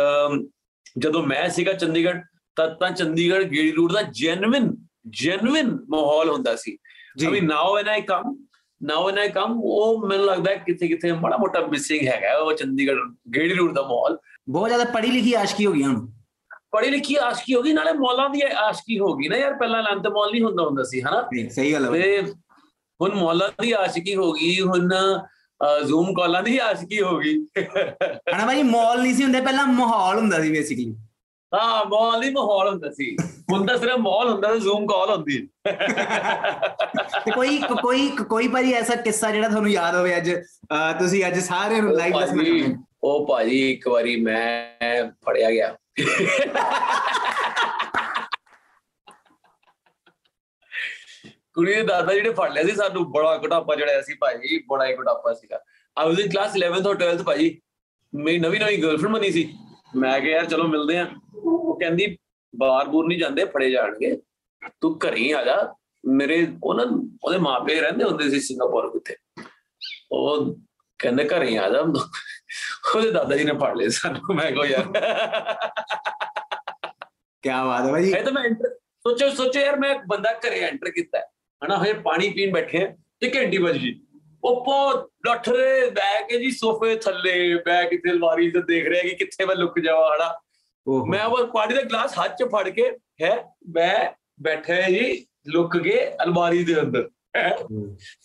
ਜਦੋਂ ਮੈਂ ਸੀਗਾ ਚੰਡੀਗੜ੍ਹ ਤਦ ਤਾਂ ਚੰਡੀਗੜ੍ਹ ਗੇੜੀ ਰੂਟ ਦਾ ਜੈਨੂਇਨ ਜੈਨੂਇਨ ਮਾਹੌਲ ਹੁੰਦਾ ਸੀ। ਅਭੀ now when I come now when ਆਈ ਕਮ ਉਹ ਮੈਨੂੰ ਲੱਗਦਾ ਕਿਤੇ ਕਿਤੇ ਮਾੜਾ ਮੋਟਾ ਮਿਸਿੰਗ ਹੈਗਾ ਉਹ ਚੰਡੀਗੜ੍ਹ ਗੇੜੀ ਰੂਟ ਦਾ ਮਾਹੌਲ। ਬਹੁਤ ਜ਼ਿਆਦਾ ਪੜ੍ਹੀ ਲਿਖੀ ਆਸ਼ਕੀ ਹੋ ਗਈ ਹੁਣ। ਪੜ੍ਹੀ ਲਿਖੀ ਆਸ਼ਕੀ ਹੋ ਗਈ ਨਾਲੇ ਮੌਲਾਂ ਦੀ ਆਸ਼ਕੀ ਹੋ ਗਈ ਨਾ ਯਾਰ ਪਹਿਲਾਂ ਲੰਤ ਮੌਲ ਨਹੀਂ ਹੁੰਦਾ ਹੁੰਦਾ ਸੀ ਹਨਾ? ਸਹੀ ਗੱਲ ਹੈ ਹੁਣ ਮੌਲਾਂ ਦੀ ਆਸ਼ਕੀ ਹੋ ਗਈ ਹੁਣ ਜ਼ੂਮ ਕਾਲਾਂ ਦੀ ਆਸ਼ਕੀ ਹੋ ਗਈ। ਹਨਾ ਭਾਜੀ ਮਾਲ ਨਹੀਂ ਸੀ ਹੁੰਦੇ ਪਹਿਲਾਂ ਮਾਹੌਲ ਹੁੰਦਾ ਸੀ ਬੇਸਿਕਲੀ ਹਾਂ ਮੌਲ ਹੀ ਮਾਹੌਲ ਹੁੰਦਾ ਸੀ। ਹੁਣ ਤਾਂ ਸਿਰਫ ਮੌਲ ਹੁੰਦਾ ਤੇ ਜ਼ੂਮ ਕਾਲ ਹੁੰਦੀ। ਤੇ ਕੋਈ ਕੋਈ ਕੋਈ ਭਾਜੀ ਐਸਾ ਕਿੱਸਾ ਜਿਹੜਾ ਤੁਹਾਨੂੰ ਯਾਦ ਹੋਵੇ ਅੱਜ ਤੁਸੀਂ ਅੱਜ ਸਾਰਿਆਂ ਨੂੰ ਲਾਈਵ ਦੱਸਣਾ ਚਾਹੁੰਦੇ ਹੋ। ਉਹ ਭਾਜੀ ਇੱਕ ਵਾਰੀ ਮੈਂ ਫੜਿਆ ਗਿਆ। ਕੁੜੀ ਦੇ ਦਾਦਾ ਜਿਹੜੇ ਫੜ ਲਿਆ ਸੀ ਸਾਨੂੰ, ਬੜਾ ਘਟਾਪਾ ਚੜਿਆ ਸੀ ਭਾਜੀ ਬੜਾ ਹੀ ਘਟਾਪਾ ਸੀਗਾ। ਆ ਵਾਸ ਇਨ ਕਲਾਸ 11th ਔਰ 12th ਭਾਜੀ ਮੇਰੀ ਨਵੀਂ ਨਵੀਂ ਗਰਲਫ੍ਰੈਂਡ ਬਣੀ ਸੀ। ਮੈਂ ਕਿਹਾ, ਯਾਰ ਚਲੋ ਮਿਲਦੇ ਆ। ਉਹ ਕਹਿੰਦੀ, ਬਾਹਰ ਬੂਰ ਨਹੀਂ ਜਾਂਦੇ, ਫੜੇ ਜਾਣਗੇ। ਤੂੰ ਘਰੇ ਹੀ ਆ ਜਾ। ਮੇਰੇ ਉਹ ਨਾ, ਉਹਦੇ ਮਾਪੇ ਰਹਿੰਦੇ ਹੁੰਦੇ ਸੀ ਸਿੰਗਾਪੁਰ ਕਿੱਥੇ? ਉਹ ਕਹਿੰਦੇ, ਘਰੇ ਹੀ ਆ ਜਾ। ਉਹਦੇ ਦਾਦਾ ਜੀ ਨੇ ਫੜ ਲਏ ਸਾਨੂੰ ਮੈਂ ਕੋ ਯਾਰ ਕੀ ਬਾਤ ਹੈ ਭਾਜੀ ਇਹ ਤਾਂ ਮੈਂ ਸੋਚੋ ਸੋਚੋ ਯਾਰ ਮੈਂ ਇੱਕ ਬੰਦਾ ਘਰੇ ਐਂਟਰ ਕੀਤਾ ਹੈ, ਹਨਾ ਹਜੇ ਪਾਣੀ ਪੀਣ ਬੈਠੇ ਤੇ ਘੰਟੀ ਵੱਜ ਗਈ ਉਹ ਬਹੁਤ ਡੱਠਰੇ ਬੈ ਕੇ ਜੀ ਸੋਫੇ ਥੱਲੇ ਬੈ ਕੇ ਅਲਮਾਰੀ ਤੇ ਦੇਖ ਰਿਹਾ ਕਿ ਕਿੱਥੇ ਮੈਂ ਲੁਕ ਜਾਵਾਂ ਹਨਾ। ਮੈਂ ਉਹ ਪਾਣੀ ਦਾ ਗਲਾਸ ਹੱਥ 'ਚ ਫੜ ਕੇ ਹੈ ਮੈਂ ਬੈਠਾ ਜੀ ਲੁਕ ਕੇ ਅਲਮਾਰੀ ਦੇ ਅੰਦਰ।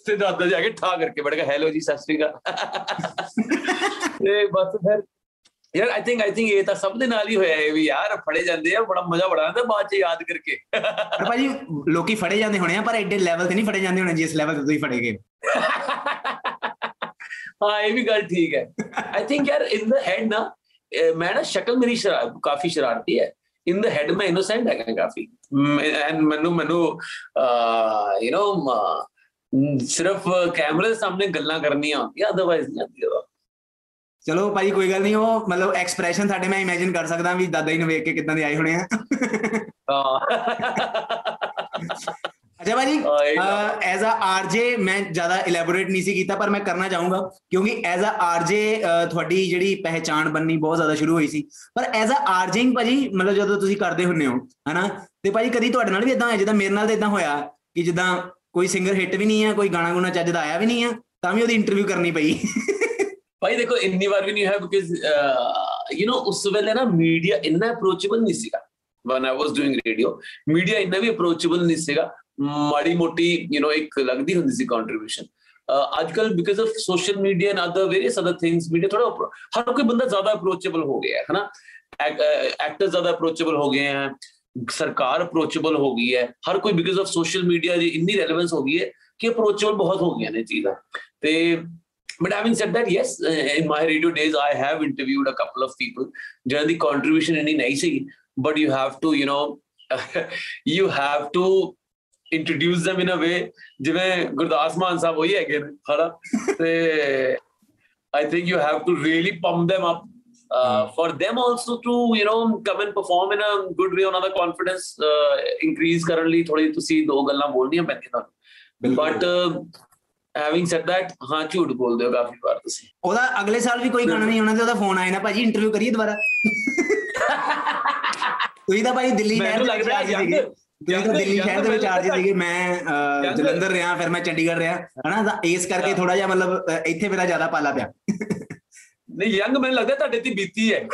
ਤੇ ਦਾਦਾ ਜਾ ਕੇ ਠਾ ਕਰਕੇ ਬੜ ਗਿਆ ਹੈਲੋ ਜੀ ਸਤਿ ਸ੍ਰੀ ਅਕਾਲ ਤੇ ਬਸ ਫਿਰ ਯਾਰ ਆਈ ਥਿੰਕ ਆਈ ਥਿੰਕ ਇਹ ਤਾਂ ਸਭ ਦੇ ਨਾਲ ਹੀ ਹੋਇਆ ਹੈ ਵੀ ਯਾਰ ਫੜੇ ਜਾਂਦੇ ਆ ਬੜਾ ਮਜ਼ਾ ਬੜਾ ਆਉਂਦਾ ਬਾਅਦ ਚ ਯਾਦ ਕਰਕੇ। ਭਾਜੀ ਲੋਕੀ ਫੜੇ ਜਾਂਦੇ ਹੋਣੇ ਆ ਪਰ ਐਡੇ ਲੈਵਲ ਤੇ ਨਹੀਂ ਫੜੇ ਜਾਂਦੇ ਹੋਣੇ ਜਿਸ ਲੈਵਲ ਤੇ ਤੁਸੀਂ ਫੜੇ ਗਏ। ਹਾਂ ਇਹ ਵੀ ਗੱਲ ਠੀਕ ਹੈ। ਆਈ ਥਿੰਕ ਯਾਰ ਇਨ ਦਾ ਹੈਡ ਨਾ ਮੈਂ ਨਾ ਸ਼ਕਲ ਮੇਰੀ ਕਾਫੀ ਸ਼ਰਾਰਤੀ ਹੈ। ਇਨ ਦਾ ਹੈਡ ਮੈਂ ਇਨੋਸੈਂਟ ਹੈਗਾ ਕਾਫੀ। ਐਂਡ ਮੈਨੂੰ ਮੈਨੂੰ ਯੂ نو ਸਿਰਫ ਕੈਮਰੇ ਸਾਹਮਣੇ ਗੱਲਾਂ ਕਰਨੀਆਂ ਹੁੰਦੀਆਂ ਅਦਰਵਾਈਜ਼ ਨਹੀਂ ਆਉਂਦੀਆਂ। ਚਲੋ ਭਾਜੀ ਕੋਈ ਗੱਲ ਨਹੀਂ ਉਹ ਮਤਲਬ ਐਕਸਪ੍ਰੈਸ਼ਨ ਸਾਡੇ ਮੈਂ ਇਮੇਜਿਨ ਕਰ ਸਕਦਾ ਵੀ ਦਾਦਾ ਜੀ ਨੂੰ ਵੇਖ ਕੇ ਕਿਦਾਂ ਦੇ ਆਏ ਹੋਣੇ ਆ। ਹਾਂ। ਅੱਛਾ ਭਾਜੀ ਐਜ਼ ਅ ਆਰਜੇ ਮੈਂ ਜ਼ਿਆਦਾ ਇਲੈਬੋਰੇਟ ਨਹੀਂ ਸੀ ਕੀਤਾ ਪਰ ਮੈਂ ਕਰਨਾ ਚਾਹੂੰਗਾ ਕਿਉਂਕਿ ਐਜ਼ ਅ ਆਰਜੇ ਤੁਹਾਡੀ ਜਿਹੜੀ ਪਹਿਚਾਣ ਬੰਨੀ ਬਹੁਤ ਜ਼ਿਆਦਾ ਸ਼ੁਰੂ ਹੋਈ ਸੀ। ਪਰ ਐਜ਼ ਅ ਆਰਜਿੰਗ ਭਾਜੀ ਮਤਲਬ ਜਦੋਂ ਤੁਸੀਂ ਕਰਦੇ ਹੁੰਨੇ ਹੋ ਹਨਾ ਤੇ ਭਾਜੀ ਕਦੀ ਤੁਹਾਡੇ ਨਾਲ ਵੀ ਇਦਾਂ ਹੋਇਆ ਜਿੱਦਾਂ ਮੇਰੇ ਨਾਲ ਤਾਂ ਇਦਾਂ ਹੋਇਆ ਕਿ ਜਿੱਦਾਂ ਕੋਈ ਸਿੰਗਰ ਹਿੱਟ ਵੀ ਨਹੀਂ ਹੈ ਕੋਈ ਗਾਣਾ ਗੁਣਾ ਚੱਜ ਦਾ ਆਇਆ ਵੀ ਨਹੀਂ ਹੈ ਤਾਂ ਵੀ ਉਹਦੀ ਇੰਟਰਵਿਊ ਕਰਨੀ ਪਈ। ਭਾਈ ਦੇਖੋ ਇੰਨੀ ਵਾਰ ਵੀ ਨਹੀਂ ਹੋਇਆ ਬਿਕਾਜ਼ ਯੂ نو ਉਸ ਵੇਲੇ ਨਾ ਮੀਡੀਆ ਇੰਨਾ ਅਪਰੋਚੇਬਲ ਨਹੀਂ ਸੀਗਾ when i was doing radio media ਇੰਨਾ ਵੀ ਅਪਰੋਚੇਬਲ ਨਹੀਂ ਸੀਗਾ ਮਾੜੀ ਮੋਟੀ ਯੂ نو ਇੱਕ ਲੱਗਦੀ ਹੁੰਦੀ ਸੀ ਕੰਟਰੀਬਿਊਸ਼ਨ ਅੱਜ ਕੱਲ because of social media and other various other things media ਥੋੜਾ ਹਰ ਕੋਈ ਬੰਦਾ ਜ਼ਿਆਦਾ ਅਪਰੋਚੇਬਲ ਹੋ ਗਿਆ ਹੈ ਹਨਾ ਐਕਟਰ ਜ਼ਿਆਦਾ ਅਪਰੋਚੇਬਲ ਹੋ ਗਏ ਹੈ ਸਰਕਾਰ ਅਪਰੋਚੇਬਲ ਹੋ ਗਈ ਹੈ ਹਰ ਕੋਈ ਬਿਕਾਜ਼ ਆਫ ਸੋਸ਼ਲ ਮੀਡੀਆ ਦੀ ਇੰਨੀ ਰੈਲੇਵੈਂਸ ਹੋ ਗਈ ਹੈ ਕਿ ਅਪਰੋਚੇਬਲ ਬਹੁਤ ਹੋ ਗਈਆਂ ਨੇ ਚੀਜ਼ਾਂ ਤੇ But having said that, yes, uh, in my radio days, I have interviewed a couple of people. ਜਿਹਨਾਂ ਦੀ contribution ਇੰਨੀ ਨਹੀਂ ਸੀ, but you have to, you know, you have to introduce them in a way ਜਿਵੇਂ ਗੁਰਦਾਸ ਮਾਨ ਸਾਹਿਬ ਉਹੀ ਹੈਗੇ ਨੇ ਹਨਾ ਤੇ I think you have to really pump them up uh, for them also to you know come and perform in a good way ਉਹਨਾਂ ਦਾ confidence uh, increase ਕਰਨ ਲਈ ਥੋੜੀ ਤੁਸੀਂ ਦੋ ਗੱਲਾਂ ਬੋਲਣੀਆਂ ਪੈਂਦੀਆਂ ਤੁਹਾਨੂੰ ਬਟ ਹੈਵਿੰਗ ਸੈਡ ਦੈਟ ਹਾਂ ਝੂਠ ਬੋਲਦੇ ਹੋ ਕਾਫੀ ਵਾਰ ਤੁਸੀਂ। ਉਹਦਾ ਅਗਲੇ ਸਾਲ ਵੀ ਕੋਈ ਗਾਣਾ ਨਹੀਂ ਆਉਣਾ ਤੇ ਉਹਦਾ ਫੋਨ ਆਇਆ ਨਾ ਭਾਜੀ ਇੰਟਰਵਿਊ ਕਰੀਏ ਦੁਬਾਰਾ। ਤੁਸੀਂ ਤਾਂ ਭਾਈ ਦਿੱਲੀ ਸ਼ਹਿਰ ਦੇ ਵਿੱਚ ਲੱਗਦਾ ਆ ਗਏ young- ਸੀਗੇ। ਤੁਸੀਂ ਤਾਂ ਦਿੱਲੀ ਸ਼ਹਿਰ ਦੇ ਵਿੱਚ ਆ ਗਏ young- ਸੀਗੇ। ਮੈਂ ਜਲੰਧਰ ਰਿਹਾ ਫਿਰ ਮੈਂ ਚੰਡੀਗੜ੍ਹ ਰਿਹਾ। ਹਨਾ ਤਾਂ ਇਸ ਕਰਕੇ ਥੋੜਾ ਜਿਹਾ ਮਤਲਬ ਇੱਥੇ ਮੇਰਾ ਜ਼ਿਆਦਾ ਪਾਲਾ ਪਿਆ। ਨਹੀਂ ਯੰਗ ਮੈਨੂੰ ਲੱਗਦਾ ਤੁਹਾਡੇ ਤੇ ਬੀਤੀ ਹੈ।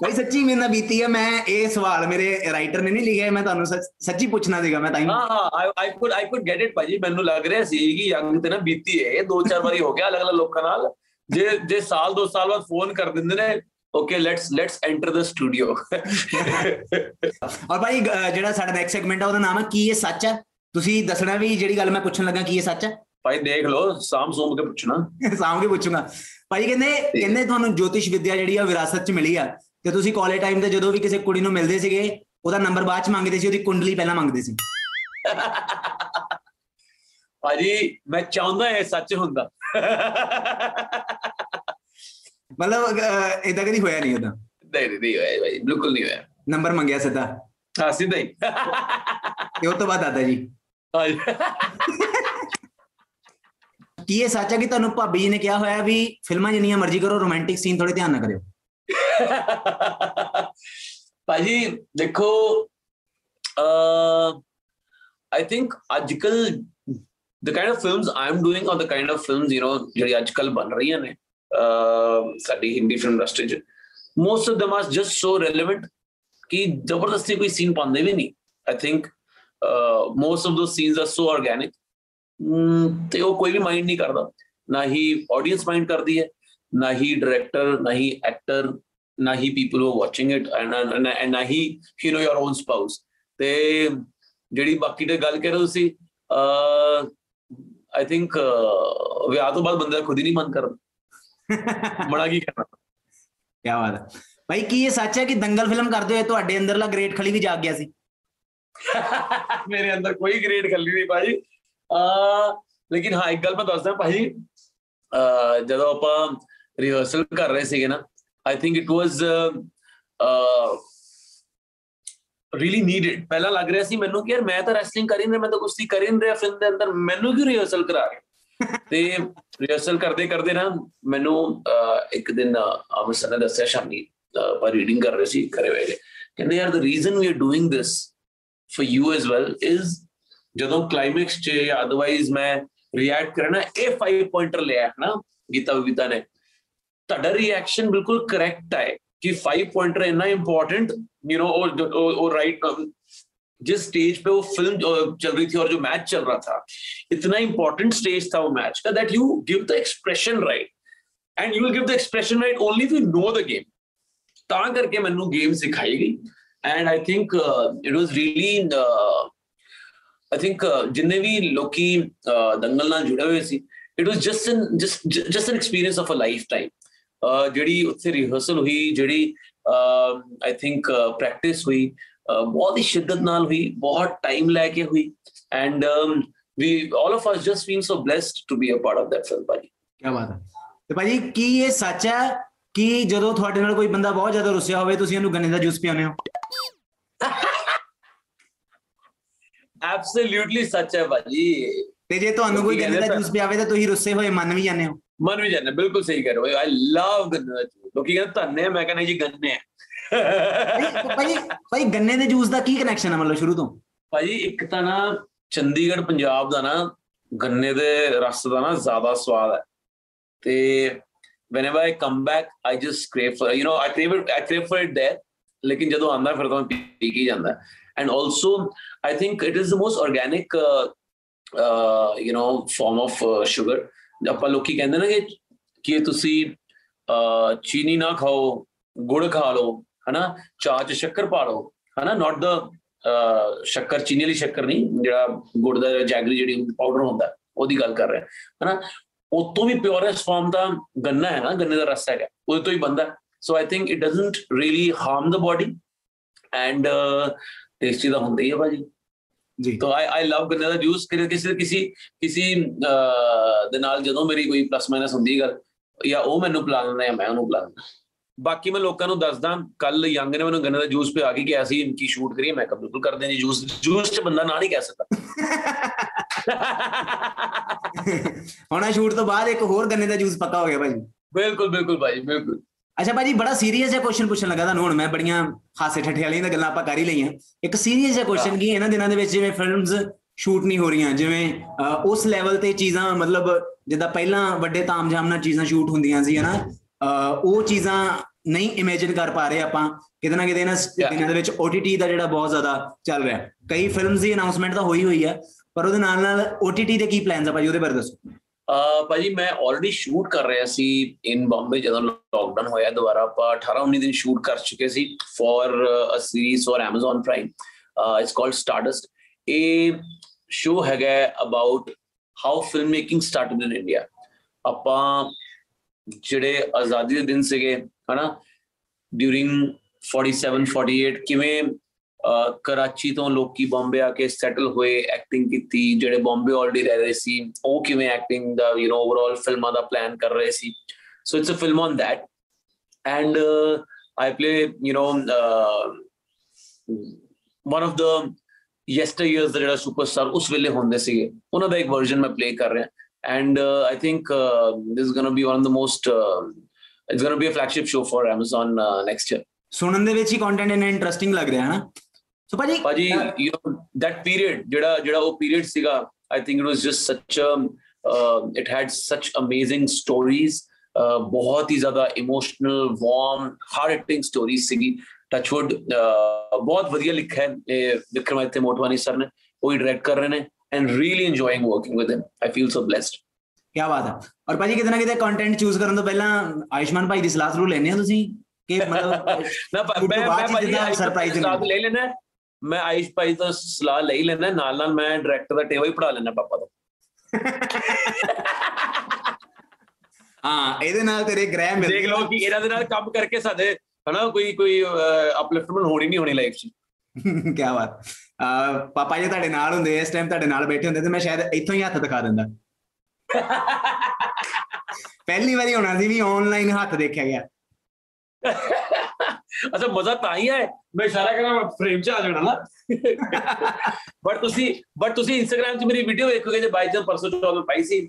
ਭਾਈ ਸੱਚੀ ਮੇਰੇ ਨਾਲ ਬੀਤੀ ਹੈ ਮੈਂ ਇਹ ਸਵਾਲ ਮੇਰੇ ਰਾਈਟਰ ਨੇ ਨਹੀਂ ਲਿਖਿਆ ਮੈਂ ਤੁਹਾਨੂੰ ਸੱਚ- ਪੁੱਛਣਾ ਸੀਗਾ ਮੈਂ ਤਾਂ ਹੀ। ਹਾਂ I could I could get it ਭਾਜੀ ਮੈਨੂੰ ਲੱਗ ਰਿਹਾ ਸੀ ਕਿ ਯੰਗ ਤੇ ਨਾ ਬੀਤੀ ਹੈ ਇਹ ਦੋ ਚਾਰ ਵਾਰੀ ਹੋ ਗਿਆ ਅਲੱਗ-ਅਲੱਗ ਲੋਕਾਂ ਨਾਲ। ਜੇ ਜੇ ਸਾਲ ਦੋ ਸਾਲ ਬਾਅਦ ਫੋਨ ਕਰ ਦਿੰਦੇ ਨੇ okay let's let's enter the studio ਔਰ ਭਾਈ ਜਿਹੜਾ ਸਾਡਾ ਨੈਕਸਟ ਸੈਗਮੈਂਟ ਆ ਉਹਦਾ ਨਾਮ ਹੈ ਕੀ ਇਹ ਸੱਚ ਹੈ ਤੁਸੀਂ ਦੱਸਣਾ ਵੀ ਜਿਹੜੀ ਗੱਲ ਮੈਂ ਪੁੱਛਣ ਲੱਗਾ ਕੀ ਇਹ ਸੱਚ ਹੈ ਭਾਈ ਦੇਖ ਲਓ ਸਾਮ ਸੋਮ ਕੇ ਪੁੱਛਣਾ। ਸਾਂਭ ਕੇ ਪੁੱਛੂੰਗਾ। ਭਾਈ ਕਹਿੰਦੇ ਕਹਿੰਦੇ ਤੁਹਾਨੂੰ ਜੋਤਿਸ਼ ਵਿਦਿਆ ਜਿਹੜੀ ਆ ਵਿਰਾਸਤ ਚ ਮਿਲੀ ਆ। ਤੇ ਤੁਸੀਂ ਕਾਲਜ ਟਾਈਮ ਤੇ ਜਦੋਂ ਵੀ ਕਿਸੇ ਕੁੜੀ ਨੂੰ ਮਿਲਦੇ ਸੀਗੇ ਉਹਦਾ ਨੰਬਰ ਬਾਅਦ ਚ ਮੰਗਦੇ ਸੀ ਉਹਦੀ ਕੁੰਡਲੀ ਪਹਿਲਾਂ ਮੰਗਦੇ ਸੀ। ਭਾਜੀ ਮੈਂ ਚਾਹੁੰਦਾ ਇਹ ਸੱਚ ਹੁੰਦਾ। ਮਤਲਬ ਇਦਾਂ ਕਦੀ ਹੋਇਆ ਨਹੀਂ ਉਹਦਾ ਨਹੀਂ ਨਹੀਂ ਨਹੀਂ ਹੋਇਆ ਭਾਈ ਬਿਲਕੁਲ ਨਹੀਂ ਹੋਇਆ। ਨੰਬਰ ਮੰਗਿਆ ਸਿੱਧਾ। ਹਾਂ ਸਿੱਧਾ ਹੀ। ਤੇ ਉਸ ਤੋਂ ਬਾਅਦ ਦਾਦਾ ਜੀ। ਕੀ ਇਹ ਸੱਚ ਹੈ ਕਿ ਤੁਹਾਨੂੰ ਭਾਬੀ ਜੀ ਨੇ ਕਿਹਾ ਹੋਇਆ ਵੀ ਫਿਲਮਾਂ ਜਿੰਨੀਆਂ ਮਰਜ਼ੀ ਕਰੋ ਰੋਮਾਂਟਿਕ ਸੀਨ ਥੋੜੇ ਧਿਆਨ ਨਾ ਕਰਿਓ ਭਾਜੀ ਦੇਖੋ ਅ ਆਈ ਥਿੰਕ ਅੱਜਕੱਲ the kind of films I am doing or the kind of films you know ਜਿਹੜੀ ਅੱਜਕੱਲ ਬਣ ਰਹੀਆਂ ਨੇ ਸਾਡੀ ਹਿੰਦੀ ਫਿਲਮ ਇੰਡਸਟਰੀ 'ਚ most of them are just so relevant ਕਿ ਜ਼ਬਰਦਸਤੀ ਕੋਈ ਸੀਨ ਪਾਉਂਦੇ ਵੀ ਨਹੀਂ I think most of those scenes are so organic ਤੇ ਉਹ ਕੋਈ ਵੀ ਮਾਈਂਡ ਨਹੀਂ ਕਰਦਾ ਨਾ ਹੀ ਆਡੀਅנס ਮਾਈਂਡ ਕਰਦੀ ਹੈ ਨਾ ਹੀ ਡਾਇਰੈਕਟਰ ਨਾ ਹੀ ਐਕਟਰ ਨਾ ਹੀ people who watching it and and ਨਾ ਹੀ you know your own spouse ਤੇ ਜਿਹੜੀ ਬਾਕੀ ਤੇ ਗੱਲ ਕਰ ਰਹੇ ਸੀ ਅ ਆਈ ਥਿੰਕ ਵਿਆਹ ਤੋਂ ਬਾਅਦ ਬੰਦਾ ਖੁਦ ਹੀ ਨਹੀਂ ਮਨ ਕਰਦਾ ਬੜਾ ਕੀ ਕਰਨਾ ਕੀ ਬਾਤ ਹੈ ਭਾਈ ਕੀ ਇਹ ਸੱਚ ਹੈ ਕਿ ਦੰਗਲ ਫਿਲਮ ਕਰਦੇ ਹੋਏ ਤੁਹਾਡੇ ਅੰਦਰਲਾ ਗ੍ਰੇਟ ਖਲੀ ਵੀ ਜਾਗ ਗਿਆ ਸੀ ਮੇਰੇ ਅੰਦਰ ਕੋਈ ਗ੍ਰੇਟ ਖਲੀ ਨਹੀਂ ਭਾਈ ਅ ਲੇਕਿਨ ਹਾਂ ਇੱਕ ਗੱਲ ਮੈਂ ਦੱਸਦਾ ਅ ਜਦੋਂ ਆਪਾਂ ਰਿਹਰਸਲ ਕਰ ਰਹੇ ਸੀਗੇ ਨਾ I think it was really needed ਪਹਿਲਾਂ ਲੱਗ ਰਿਹਾ ਸੀ ਮੈਨੂੰ ਕਿ ਯਾਰ ਮੈਂ ਤਾਂ ਰੈਸਲਿੰਗ ਕਰ ਹੀ ਨਹੀਂ ਰਿਹਾ ਮੈਂ ਤਾਂ ਕੁਸ਼ਤੀ ਕਰ ਹੀ ਨਹੀਂ ਰਿਹਾ ਫਿਲਮ ਦੇ ਅੰਦਰ ਮੈਨੂੰ ਕਿਉਂ ਰਿਹਰਸਲ ਕਰਾ ਰਹੇ ਤੇ ਰਿਹਰਸਲ ਕਰਦੇ ਕਰਦੇ ਨਾ ਮੈਨੂੰ ਇੱਕ ਦਿਨ ਅਮਰ ਨੇ ਦੱਸਿਆ ਸ਼ਾਮੀ ਆਪਾਂ ਰੀਡਿੰਗ ਕਰ ਰਹੇ ਸੀ ਕਰੇ ਹੋਏ ਕਹਿੰਦੇ ਯਾਰ the reason we are doing this for you as well is ਜਦੋਂ ਕਲਾਈਮੈਕਸ 'ਚ ਅਦਰਵਾਈਜ਼ ਮੈਂ ਰਿਐਕਟ ਕਰਨਾ ਇਹ 5 ਪੁਆਇੰਟਰ ਲਿਆ ਹੈ ਨਾ ਗੀਤਾ ਵਿਵਿਤਾ ਨੇ ਤੁਹਾਡਾ ਰਿਐਕਸ਼ਨ ਬਿਲਕੁਲ ਕਰੈਕਟ ਹੈ ਕਿ 5 ਪੁਆਇੰਟਰ ਇੰਨਾ ਇੰਪੋਰटेंट ਯੂ نو ਉਹ ਉਹ ਰਾਈਟ जिस स्टेज पे वो फ़िल्म चल रही थी और जो मैच चल रहा था इतना इंपॉर्टेंट स्टेज था वो मैच का that you give the expression right and you will give the expression right only if you know the game ਤਾਂ ਕਰਕੇ ਮੈਨੂੰ ਗੇਮ ਸਿਖਾਈ ਗਈ and I think it was really I think ਜਿੰਨੇ ਵੀ ਲੋਕੀ ਦੰਗਲ ਨਾਲ ਜੁੜੇ ਹੋਏ ਸੀ it was just an just just an experience of a lifetime ਜਿਹੜੀ ਉੱਥੇ ਰਿਹਰਸਲ ਹੋਈ ਜਿਹੜੀ ਆਈ ਥਿੰਕ ਪ੍ਰੈਕਟਿਸ ਹੋਈ ਬਹੁਤ ਹੀ ਸ਼ਿੱਦਤ ਨਾਲ ਹੋਈ ਬਹੁਤ ਟਾਈਮ ਲੈ ਕੇ ਹੋਈ and we all of us just feel so blessed to be a part of that film ਭਾਜੀ ਕੀ ਬਾਤ ਹੈ ਤੇ ਭਾਜੀ ਕੀ ਇਹ ਸੱਚ ਹੈ ਕਿ ਜਦੋਂ ਤੁਹਾਡੇ ਨਾਲ ਕੋਈ ਬੰਦਾ ਬਹੁਤ ਜ਼ਿਆਦਾ ਰੁੱਸਿਆ ਹੋਵੇ ਤੁਸੀਂ ਉਹਨੂੰ ਗੰਨੇ ਦਾ ਜੂਸ ਪਿਆਉਂਦੇ ਹੋ ਐਬਸੋਲੂਟਲੀ ਸੱਚ ਹੈ ਭਾਜੀ। ਤੇ ਜੇ ਤੁਹਾਨੂੰ ਕੋਈ ਗੰਨੇ ਦਾ ਜੂਸ ਪਿਆਵੇ ਤਾਂ ਤੁਸੀਂ ਰੁੱਸੇ ਹੋਏ ਮੰਨ ਵੀ ਜਾਂਦੇ ਹੋ। ਮਨ ਵੀ ਜਾਣੇ ਬਿਲਕੁਲ ਸਹੀ ਕਰ ਰਹੇ ਹੋ ਆਈ ਲਵ ਗੰਨੇ ਦਾ ਜੂਸ। ਲੋਕੀ ਕਹਿੰਦੇ ਧੰਨੇ ਮੈਂ ਕਹਿੰਦਾ ਜੀ ਗੰਨੇ ਆ। ਭਾਈ- ਭਾਈ ਭਾਈ ਗੰਨੇ ਦੇ ਜੂਸ ਦਾ ਕੀ ਕਨੈਕਸ਼ਨ ਹੈ ਮਤਲਬ ਸ਼ੁਰੂ ਤੋਂ? ਭਾਜੀ ਇੱਕ ਤਾਂ ਨਾ ਚੰਡੀਗੜ੍ਹ ਪੰਜਾਬ ਦਾ ਨਾ ਗੰਨੇ ਦੇ ਰਸ ਦਾ ਨਾ ਜ਼ਿਆਦਾ ਸਵਾਦ ਹੈ। ਤੇ whenever I come back I just crave for you know I crave it I crave for it there ਲੇਕਿਨ ਜਦੋਂ ਆਂਦਾ ਫਿਰ ਤਾਂ ਮੈਂ ਪੀ ਕੇ ਹੀ ਜਾਂਦਾ। And also I think it is the most organic uh, uh, you know form of uh, sugar. ਆਪਾਂ ਲੋਕੀ ਕਹਿੰਦੇ ਨਾ ਕਿ ਕਿ ਤੁਸੀਂ uh, ਚੀਨੀ ਨਾ ਖਾਓ ਗੁੜ ਖਾ ਲਓ ਹਨਾ? ਚਾਹ ਚ ਸ਼ੱਕਰ ਪਾ ਲਓ ਹਨਾ? Not the ਅਹ ਸ਼ੱਕਰ ਚੀਨੀ ਵਾਲੀ ਸ਼ੱਕਰ ਨਹੀਂ ਜਿਹੜਾ ਗੁੜ ਦਾ ਜੈਗਰੀ ਜਿਹੜੀ ਪਾਊਡਰ ਹੁੰਦਾ ਉਹਦੀ ਗੱਲ ਕਰ ਰਿਹਾ ਹਨਾ? ਉਹ ਤੋਂ ਵੀ ਪਿਓਰੈਸਟ ਫਾਰਮ ਦਾ ਗੰਨਾ ਹੈ ਨਾ ਗੰਨੇ ਦਾ ਰਸ ਹੈਗਾ ਉਹਦੇ ਤੋਂ ਹੀ ਬੰਦਾ so I think it doesn't really harm the body and tasty ਤਾਂ ਹੁੰਦਾ ਹੀ ਹੈ ਭਾਜੀ। ਜੀ। ਤਾਂ ਆਈ ਆਈ ਲਵ ਗੰਨੇ ਦਾ ਜੂਸ ਕਿਰੇ ਕਿਸੇ ਕਿਸੇ ਕਿਸੇ ਦੇ ਨਾਲ ਜਦੋਂ ਮੇਰੀ ਕੋਈ ਪਲੱਸ ਮਾਈਨਸ ਹੁੰਦੀ ਗੱਲ ਜਾਂ ਉਹ ਮੈਨੂੰ ਪਿਲਾ ਦਿੰਦਾ ਜਾਂ ਮੈਂ ਉਹਨੂੰ ਪਿਲਾ ਦਿੰਦਾ। ਬਾਕੀ ਮੈਂ ਲੋਕਾਂ ਨੂੰ ਦੱਸਦਾ ਕੱਲ ਯੰਗ ਨੇ ਮੈਨੂੰ ਗੰਨੇ ਦਾ ਜੂਸ ਪਿਆ ਕੇ ਕਿਹਾ ਸੀ ਇਨਕੀ ਸ਼ੂਟ ਕਰੀਏ? ਮੈਂ ਕਿਹਾ ਬਿਲਕੁਲ ਕਰਦੇ ਜੀ ਜੂਸ ਜੂਸ ਤੇ ਬੰਦਾ ਨਾ ਨਹੀਂ ਕਹਿ ਸਕਦਾ। ਹੁਣ ਆ ਸ਼ੂਟ ਤੋਂ ਬਾਅਦ ਇੱਕ ਹੋਰ ਗੰਨੇ ਦਾ ਜੂਸ ਪੱਕਾ ਹੋ ਗਿਆ ਭਾਈ ਬਿਲਕੁਲ ਬਿਲਕੁਲ ਭਾਈ ਬਿਲਕੁਲ। ਅੱਛਾ ਭਾਜੀ ਬੜਾ ਸੀਰੀਅਸ ਜਿਹਾ ਕੁਐਸਚਨ ਪੁੱਛਣ ਲੱਗਾ ਤੁਹਾਨੂੰ ਹੁਣ ਮੈਂ ਬੜੀਆਂ ਹਾਸੇ ਠੱਠੇ ਵਾਲੀਆਂ ਗੱਲਾਂ ਆਪਾਂ ਕਰ ਹੀ ਲਈਆਂ। ਇੱਕ ਸੀਰੀਅਸ ਜਿਹਾ ਕੁਐਸਚਨ ਕੀ ਇਹਨਾਂ ਦਿਨਾਂ ਦੇ ਵਿੱਚ ਜਿਵੇਂ ਫਿਲਮਸ ਸ਼ੂਟ ਨਹੀਂ ਹੋ ਰਹੀਆਂ ਜਿਵੇਂ ਉਸ ਲੈਵਲ ਤੇ ਚੀਜ਼ਾਂ ਮਤਲਬ ਜਿੱਦਾਂ ਪਹਿਲਾਂ ਵੱਡੇ ਤਾਮਝਾਮ ਨਾਲ ਚੀਜ਼ਾਂ ਸ਼ੂਟ ਹੁੰਦੀਆਂ ਸੀ ਹਨਾ? ਉਹ ਚੀਜ਼ਾਂ ਨਹੀਂ ਇਮੇਜਿਨ ਕਰ ਪਾ ਰਹੇ ਆਪਾਂ। ਕਿਤੇ ਨਾ ਕਿਤੇ ਇਹਨਾਂ. ਦਿਨਾਂ ਦੇ ਵਿੱਚ OTT ਦਾ ਜਿਹੜਾ ਬਹੁਤ ਜ਼ਿਆਦਾ ਚੱਲ ਰਿਹਾ। ਕਈ ਫਿਲਮਸ ਦੀ ਅਨਾਉਂਸਮੈਂਟ ਤਾਂ ਹੋਈ ਹੋਈ ਹੈ ਪਰ ਉਹਦੇ ਨਾਲ ਨਾਲ OTT ਦੇ ਕੀ ਪਲਾਨਸ ਆ ਭਾਜੀ ਉਹਦੇ ਬਾਰੇ ਦੱਸੋ। ਭਾਜੀ ਮੈਂ ਆਲਰੇਡੀ ਸ਼ੂਟ ਕਰ ਰਿਹਾ ਸੀ ਇਨ ਬੰਬੇ ਜਦੋਂ ਲੋਕਡਾਊਨ ਹੋਇਆ ਦੁਬਾਰਾ ਆਪਾਂ 18 19 ਦਿਨ ਸ਼ੂਟ ਕਰ ਚੁੱਕੇ ਸੀ for a series for Amazon Prime. It's called Stardust ਇਹ ਸ਼ੋ ਹੈਗਾ about how film making started in India ਆਪਾਂ ਜਿਹੜੇ ਆਜ਼ਾਦੀ ਦੇ ਦਿਨ ਸੀਗੇ, ਹਨਾ? ਡਿਊਰਿੰਗ 47 48 ਕਿਵੇਂ ਅਹ ਕਰਾਚੀ ਤੋਂ ਲੋਕੀ ਬੰਬੇ ਆ ਕੇ ਸੈਟਲ ਹੋਏ ਐਕਟਿੰਗ ਕੀਤੀ ਜਿਹੜੇ ਬੰਬੇ ਆਲਰੇਡੀ ਰਹਿ ਰਹੇ ਸੀ ਉਹ ਕਿਵੇਂ ਐਕਟਿੰਗ ਦਾ ਯੂ نو ਓਵਰਆਲ ਫਿਲਮਾਂ ਦਾ ਪਲਾਨ ਕਰ ਰਹੇ ਸੀ। So it's a film on that and I play you know one of the yesteryears ਦਾ ਜਿਹੜਾ ਸੁਪਰਸਟਾਰ ਉਸ ਵੇਲੇ ਹੁੰਦੇ ਸੀਗੇ ਉਹਨਾਂ ਦਾ ਇੱਕ ਵਰਜ਼ਨ ਮੈਂ ਪਲੇ ਕਰ ਰਿਹਾ। And uh, i think uh, this is going to be one of the most uh, it's going to be a flagship show for amazon uh, next year ਸੁਣਨ ਦੇ ਵਿੱਚ ਹੀ ਕੰਟੈਂਟ ਇਹਨਾਂ ਇੰਟਰਸਟਿੰਗ ਲੱਗ ਰਿਹਾ ਹੈ ਨਾ ਸੋ ਭਾਜੀ ਭਾਜੀ that period ਜਿਹੜਾ ਜਿਹੜਾ ਉਹ period ਸੀਗਾ it was just such a uh, it had such amazing stories uh, ਬਹੁਤ ਹੀ ਜ਼ਿਆਦਾ emotional warm heart hitting stories ਸੀਗੀ ਟੱਚਵੁੱਡ ਬਹੁਤ ਵਧੀਆ ਲਿਖਿਆ ਹੈ ਇਹ ਵਿਕਰਮਾਦਿੱਤਿਆ ਮੋਟਵਾਨੀ ਸਰ ਨੇ ਉਹ ਹੀ ਡਾਇਰੈਕਟ ਕਰ ਰਹੇ ਨੇ and really enjoying working with him I feel so blessed ਕੀ ਬਾਤ ਹੈ ਔਰ ਭਾਜੀ ਕਿਤੇ ਨਾ ਕਿਤੇ ਕੰਟੈਂਟ ਚੂਜ਼ ਕਰਨ ਤੋਂ ਪਹਿਲਾਂ ਆਯੁਸ਼ਮਾਨ ਭਾਈ ਦੀ ਸਲਾਹ ਜ਼ਰੂਰ ਲੈਣੇ ਆ ਤੁਸੀਂ ਕਿ ਮਤਲਬ ਨਾ ਮੈਂ ਮੈਂ ਭਾਜੀ ਦਿੰਦੇ। ਲੈ ਲੈਣਾ ਹੈ। ਮੈਂ ਆਯੁਸ਼ ਭਾਈ ਤੋਂ ਸਲਾਹ ਲੈ ਹੀ ਲੈਣਾ ਨਾਲ ਨਾਲ ਮੈਂ ਡਾਇਰੈਕਟਰ ਦਾ ਟੇਵਾ ਹੀ ਪੜਾ ਲੈਣਾ ਪਾਪਾ ਤੋਂ। ਹਾਂ ਇਹਦੇ ਨਾਲ ਤੇਰੇ ਗ੍ਰਹਿ ਮਿਲ ਦੇਖ ਲਓ ਕਿ ਇਹਨਾਂ ਦੇ ਨਾਲ ਕੰਮ ਕਰਕੇ ਸਾਡੇ ਹਨਾ ਕੋਈ ਕੋਈ ਅਪਲਿਫਟਮੈਂਟ ਹੋਣੀ ਨਹੀਂ ਹੋਣੀ ਲਾਈਫ 'ਚ। ਕੀ ਬਾਤ। ਪਾਪਾ ਜੀ ਤੁਹਾਡੇ ਨਾਲ ਹੁੰਦੇ ਇਸ ਟਾਈਮ ਤੁਹਾਡੇ ਨਾਲ ਬੈਠੇ ਹੁੰਦੇ ਤੇ ਮੈਂ ਸ਼ਾਇਦ ਇੱਥੋਂ ਹੀ ਹੱਥ ਦਿਖਾ ਦਿੰਦਾ। ਪਹਿਲੀ ਵਾਰੀ ਹੋਣਾ ਸੀ ਵੀ ਆਨਲਾਈਨ ਹੱਥ ਦੇਖਿਆ ਗਿਆ। ਅੱਛਾ ਮਜ਼ਾ ਤਾਂ ਹੀ ਹੈ ਮੈਂ ਇਸ਼ਾਰਾ ਕਰਾਂ ਫਰੇਮ 'ਚ ਆ ਜਾਣਾ ਨਾ ਬਟ ਤੁਸੀਂ ਬਟ ਤੁਸੀਂ ਇੰਸਟਾਗ੍ਰam 'ਚ ਮੇਰੀ ਵੀਡੀਓ ਵੇਖੋਗੇ ਜੇ ਬਾਈ ਚਾਂਸ ਪਰਸੋਂ ਨੂੰ ਪਾਈ ਸੀ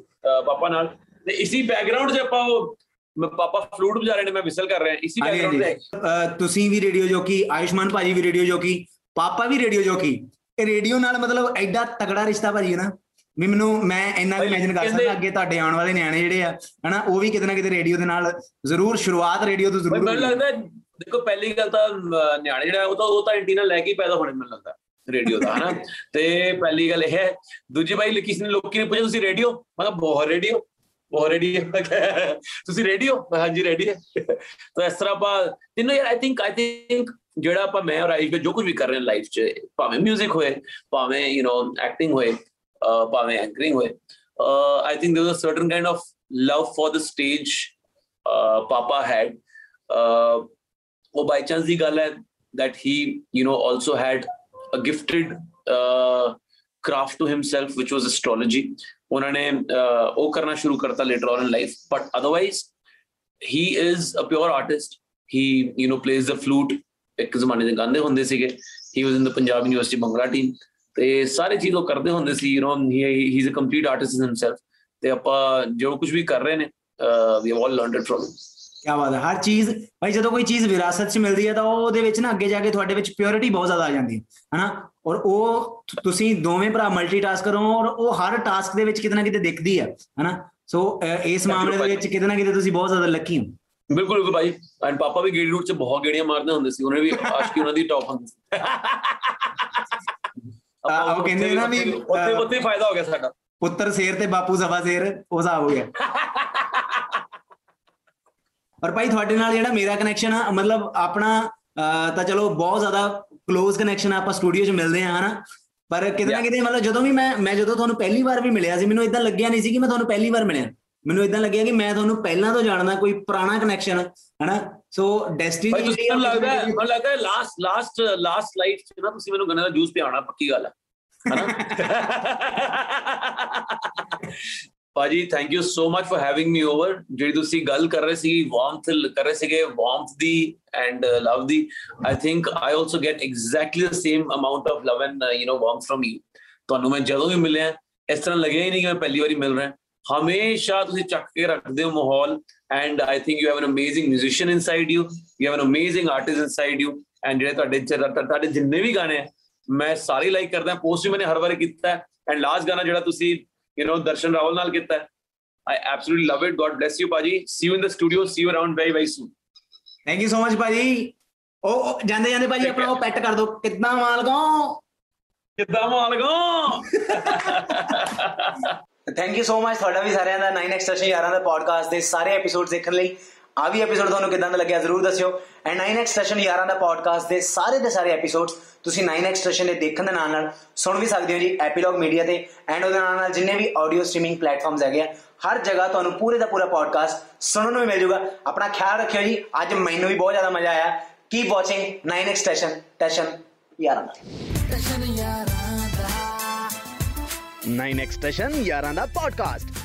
ਪਾਪਾ ਨਾਲ ਤੇ ਇਸੀ ਬੈਕਗ੍ਰਾਉਂਡ 'ਚ ਆਪਾਂ ਉਹ ਮੈਂ ਪਾਪਾ ਫਲੂਟ ਵਜਾ ਰਹੇ ਨੇ ਮੈਂ ਵਿਸਲ ਕਰ ਰਿਹਾ ਇਸੀ ਬੈਕਗ੍ਰਾਉਂਡ। ਅਹ ਤੁਸੀਂ ਵੀ ਰੇਡੀਓ ਜੋਕੀ ਆਯੁਸ਼ਮਾਨ ਭਾਜੀ ਵੀ ਰੇਡੀਓ ਜੋਕੀ ਪਾਪਾ ਵੀ ਰੇਡੀਓ ਜੋਕੀ ਇਹ ਰੇਡੀਓ ਨਾਲ ਮਤਲਬ ਐਡਾ ਤਗੜਾ ਰਿਸ਼ਤਾ ਭਾਜੀ ਹੈ ਨਾ ਵੀ ਮੈਨੂੰ ਮੈਂ ਇੰਨਾ ਵੀ ਇਮੇਜਿਨ ਕਰ ਸਕਦਾ ਅੱਗੇ ਤੁਹਾਡੇ ਆਉਣ ਵਾਲੇ ਨਿਆਣੇ ਜਿਹੜੇ ਆ ਹਨਾ ਉਹ ਵੀ ਕਿਤੇ ਨਾ ਕਿਤੇ ਰੇਡੀਓ ਦੇ ਨਾਲ ਜ਼ਰੂਰ ਸ਼ੁਰੂਆਤ ਰੇਡੀਓ ਤੋਂ ਜ਼ਰੂਰ ਮੈਨੂੰ। ਲੱਗਦਾ ਦੇਖੋ, ਪਹਿਲੀ ਗੱਲ ਤਾਂ ਨਿਆਣੇ ਜਿਹੜਾ, ਉਹ ਤਾਂ ਉਹ ਤਾਂ ਐਂਟੀਨਾ ਲੈ ਕੇ ਪੈਦਾ ਹੋਣੇ ਮੈਨੂੰ ਲੱਗਦਾ, ਰੇਡੀਓ ਦਾ, ਹਨਾ? ਤੇ ਪਹਿਲੀ ਗੱਲ ਇਹ ਹੈ, ਦੂਜੀ ਬਾਈ, ਕਿਸ ਨੇ ਲੋਕੀ ਨੇ ਪੁੱਛਿਆ, ਤੁਸੀਂ ਰੇਡੀਓ? ਮੈਂ ਕਿਹਾ, ਬਹੁਤ ਰੇਡੀਓ ਬਹੁਤ ਰੇਡੀਓ। ਤੁਸੀਂ ਰੇਡੀਓ? ਮੈਂ ਹਾਂਜੀ, ਰੇਡੀਓ ਤਾਂ ਇਸ ਤਰ੍ਹਾਂ ਆਪਾਂ, ਤਿੰਨੋਂ ਯਾਰ ਆਈ ਥਿੰਕ ਆਈ ਥਿੰਕ ਜਿਹੜਾ ਆਪਾਂ, ਮੈਂ ਔਰ ਆਈ ਜੋ ਕੁਝ ਵੀ ਕਰ ਰਹੇ ਹਾਂ ਲਾਈਫ 'ਚ, ਭਾਵੇਂ 뮤직 ਹੋਏ, ਭਾਵੇਂ ਯੂ نو ਐਕਟਿੰਗ ਹੋਏ ਭਾਵੇਂ ਐਂਕਰਿੰਗ ਹੋਏ I think there was a certain kind of love for the stage papa had ਉਹ ਬਾਈ ਚਾਂਸ ਦੀ ਗੱਲ ਹੈ that he you know also had a gifted uh, craft to himself which was astrology ਉਹਨਾਂ ਨੇ uh, ਉਹ ਕਰਨਾ ਸ਼ੁਰੂ ਕਰਤਾ later on in life but otherwise he is a pure artist he you know plays the flute ਇੱਕ ਜ਼ਮਾਨੇ ਦੇ ਗਾਉਂਦੇ ਹੁੰਦੇ ਸੀਗੇ he was in the punjab university Bangla team ਤੇ ਸਾਰੇ ਚੀਜ਼ ਉਹ ਕਰਦੇ ਹੁੰਦੇ ਸੀ you know he he's a complete artist in himself ਤੇ ਆਪਾਂ ਜੋ ਕੁਝ ਵੀ ਕਰ ਰਹੇ ਨੇ uh, we have all learned it from him ਕਿਆ ਬਾਤ ਹੈ ਹਰ ਚੀਜ਼ ਭਾਈ ਜਦੋਂ ਕੋਈ ਚੀਜ਼ ਵਿਰਾਸਤ 'ਚ ਮਿਲਦੀ ਹੈ ਤਾਂ ਉਹ ਉਹਦੇ ਵਿੱਚ ਨਾ ਅੱਗੇ ਜਾ ਕੇ ਤੁਹਾਡੇ ਵਿੱਚ ਪਿਓਰਿਟੀ ਬਹੁਤ ਜ਼ਿਆਦਾ ਆ ਜਾਂਦੀ ਹੈ ਹਨਾ? ਔਰ ਉਹ ਤੁਸੀਂ ਦੋਵੇਂ ਭਰਾ ਮਲਟੀਟਾਸਕ ਕਰੋ ਔਰ ਉਹ ਹਰ ਟਾਸਕ ਦੇ ਵਿੱਚ ਕਿਤੇ ਨਾ ਕਿਤੇ ਦਿਖਦੀ ਹੈ ਹਨਾ? ਸੋ ਇਸ ਮਾਮਲੇ ਦੇ ਵਿੱਚ ਕਿਤੇ ਨਾ ਕਿਤੇ ਤੁਸੀਂ ਬਹੁਤ ਜ਼ਿਆਦਾ ਲੱਕੀ ਹੋ। ਬਿਲਕੁਲ ਬਿਲਕੁਲ ਭਾਈ। ਐਂਡ ਪਾਪਾ ਵੀ ਗੇੜੀ ਰੂਟ 'ਚ ਬਹੁਤ ਗੇੜੀਆਂ ਮਾਰਦੇ ਹੁੰਦੇ ਸੀ ਉਹਨੇ ਵੀ ਆਸ਼ਕੀ ਉਹਨਾਂ ਦੀ ਟੌਪ ਹੁੰਦੀ ਸੀ। ਉਹ ਕਹਿੰਦੇ ਨਾ ਵੀ, ਉੱਥੇ ਉੱਥੇ ਹੀ ਫਾਇਦਾ ਹੋ ਗਿਆ ਸਾਡਾ। ਪੁੱਤਰ ਸ਼ੇਰ ਤੇ ਬਾਪੂ ਸਵਾ ਸ਼ੇਰ ਉਹ ਹਿਸਾਬ ਹੋ ਗਿਆ। ਪਰ ਭਾਈ ਤੁਹਾਡੇ ਨਾਲ ਜਿਹੜਾ ਮੇਰਾ ਕਨੈਕਸ਼ਨ ਆ ਮਤਲਬ ਆਪਣਾ ਤਾਂ ਚਲੋ ਬਹੁਤ ਜ਼ਿਆਦਾ ক্লোਜ਼ ਕਨੈਕਸ਼ਨ ਆ ਆਪਾਂ ਸਟੂਡੀਓ 'ਚ ਮਿਲਦੇ ਆ ਹਨਾ? ਪਰ ਕਿਤੇ ਨਾ. ਕਿਤੇ ਮਤਲਬ ਜਦੋਂ ਵੀ ਮੈਂ ਮੈਂ ਜਦੋਂ ਤੁਹਾਨੂੰ ਪਹਿਲੀ ਵਾਰ ਵੀ ਮਿਲਿਆ ਸੀ ਮੈਨੂੰ ਇਦਾਂ ਲੱਗਿਆ ਨਹੀਂ ਸੀ ਕਿ ਮੈਂ ਤੁਹਾਨੂੰ ਪਹਿਲੀ ਵਾਰ ਮਿਲਿਆ। ਮੈਨੂੰ ਇਦਾਂ ਲੱਗਿਆ ਕਿ ਮੈਂ ਤੁਹਾਨੂੰ ਪਹਿਲਾਂ ਤੋਂ ਜਾਣਦਾ ਕੋਈ ਪੁਰਾਣਾ ਕਨੈਕਸ਼ਨ ਹਨਾ? ਸੋ ਡੈਸਟੀਨੀ ਭਾਈ ਤੁਸੀਂ ਮੈਨੂੰ ਲੱਗਦਾ ਹੈ ਮੈਨੂੰ ਲੱਗਦਾ ਹੈ ਲਾਸਟ ਲਾਸਟ ਲਾਸਟ ਲਾਈਫ 'ਚ ਨਾ ਤੁਸੀਂ ਮੈਨੂੰ ਗੰਨੇ ਦਾ ਜੂਸ ਪਿਆਉਣਾ ਪੱਕੀ ਗੱਲ ਹੈ ਹਨਾ? ਭਾਜੀ thank you so much for having me over ਜਿਹੜੀ ਤੁਸੀਂ ਗੱਲ ਕਰ ਰਹੇ ਸੀ ਵਾਰਮਥ ਕਰ ਰਹੇ ਸੀਗੇ ਵਾਰਮਥ ਦੀ and love uh, the I think I also get exactly the same amount of love and you know warmth from you ਤੁਹਾਨੂੰ ਮੈਂ ਜਦੋਂ ਵੀ ਮਿਲਿਆ, ਇਸ ਤਰ੍ਹਾਂ ਲੱਗਿਆ ਹੀ ਨਹੀਂ ਕਿ ਮੈਂ ਪਹਿਲੀ ਵਾਰੀ ਮਿਲ ਰਿਹਾ। ਹਮੇਸ਼ਾ ਤੁਸੀਂ ਚੱਕ ਕੇ ਰੱਖਦੇ ਹੋ ਮਾਹੌਲ and I think you have an amazing musician inside you you have an amazing artist inside you and ਜਿਹੜੇ ਤੁਹਾਡੇ ਤੁਹਾਡੇ ਜਿੰਨੇ ਵੀ ਗਾਣੇ ਮੈਂ ਸਾਰੇ ਲਾਈਕ ਕਰਦਾ ਪੋਸਟ ਵੀ ਮੈਨੇ ਹਰ ਵਾਰ ਕੀਤਾ ਐਂਡ ਲਾਸਟ ਗਾਣਾ ਜਿਹੜਾ ਤੁਸੀਂ ਯੂ نو ਦਰਸ਼ਨ ਰਾਵਲ ਨਾਲ ਕੀਤਾ ਹੈ I absolutely love it. God bless you, Paji. See you in the studio. See you around very, very soon. Thank you so much ਭਾਜੀ ਉਹ ਜਾਂਦੇ ਜਾਂਦੇ ਭਾਜੀ ਆਪਣਾ ਉਹ ਪੈਟ ਕਰ ਦਿਓ ਕਿੱਦਾਂ ਮਾਲਕੋ ਕਿੱਦਾਂ ਮਾਲਗੋ ਥੈਂਕ ਯੂ ਸੋ ਮਚ ਤੁਹਾਡਾ ਵੀ ਸਾਰਿਆਂ ਦਾ 9x ਸੈਸ਼ਨ ਯਾਰਾਂ ਦਾ ਪੋਡਕਾਸਟ ਦੇ ਸਾਰੇ ਐਪੀਸੋਡ ਦੇਖਣ ਲਈ ਆ ਵੀ ਐਪੀਸੋਡ ਤੁਹਾਨੂੰ ਕਿਦਾਂ ਦਾ ਲੱਗਿਆ ਜ਼ਰੂਰ ਦੱਸਿਓ। ਐਂਡ 9x ਸੈਸ਼ਨ ਯਾਰਾਂ ਦਾ ਪੋਡਕਾਸਟ ਦੇ ਸਾਰੇ ਦੇ ਸਾਰੇ ਐਪੀਸੋਡਸ ਤੁਸੀਂ 9x ਸੈਸ਼ਨ ਦੇ ਦੇਖਣ ਦੇ ਨਾਲ ਨਾਲ ਸੁਣ ਵੀ ਸਕਦੇ ਹੋ ਜੀ ਐਪੀਲੌਗ ਮੀਡੀਆ ਤੇ। ਐਂਡ ਉਹਦੇ ਨਾਲ ਨਾਲ ਜਿੰਨੇ ਵੀ ਆਡੀਓ ਸਟ੍ਰੀਮਿੰਗ ਪਲੇਟਫਾਰਮਸ ਹੈਗੇ ਆ ਹਰ ਜਗ੍ਹਾ ਤੁਹਾਨੂੰ ਪੂਰੇ ਦਾ ਪੂਰਾ ਪੋਡਕਾਸਟ ਸੁਣਨ ਨੂੰ ਵੀ ਮਿਲ ਜਾਊਗਾ ਆਪਣਾ ਖਿਆਲ ਰੱਖਿਓ ਜੀ ਅੱਜ ਮੈਨੂੰ ਵੀ ਬਹੁਤ ਜ਼ਿਆਦਾ ਮਜ਼ਾ ਆਇਆ। Keep watching 9x session session ਯਾਰਾਂ ਦਾ। 9x ਸਟੇਸ਼ਨ ਯਾਰਾਂ ਦਾ ਪੋਡਕਾਸਟ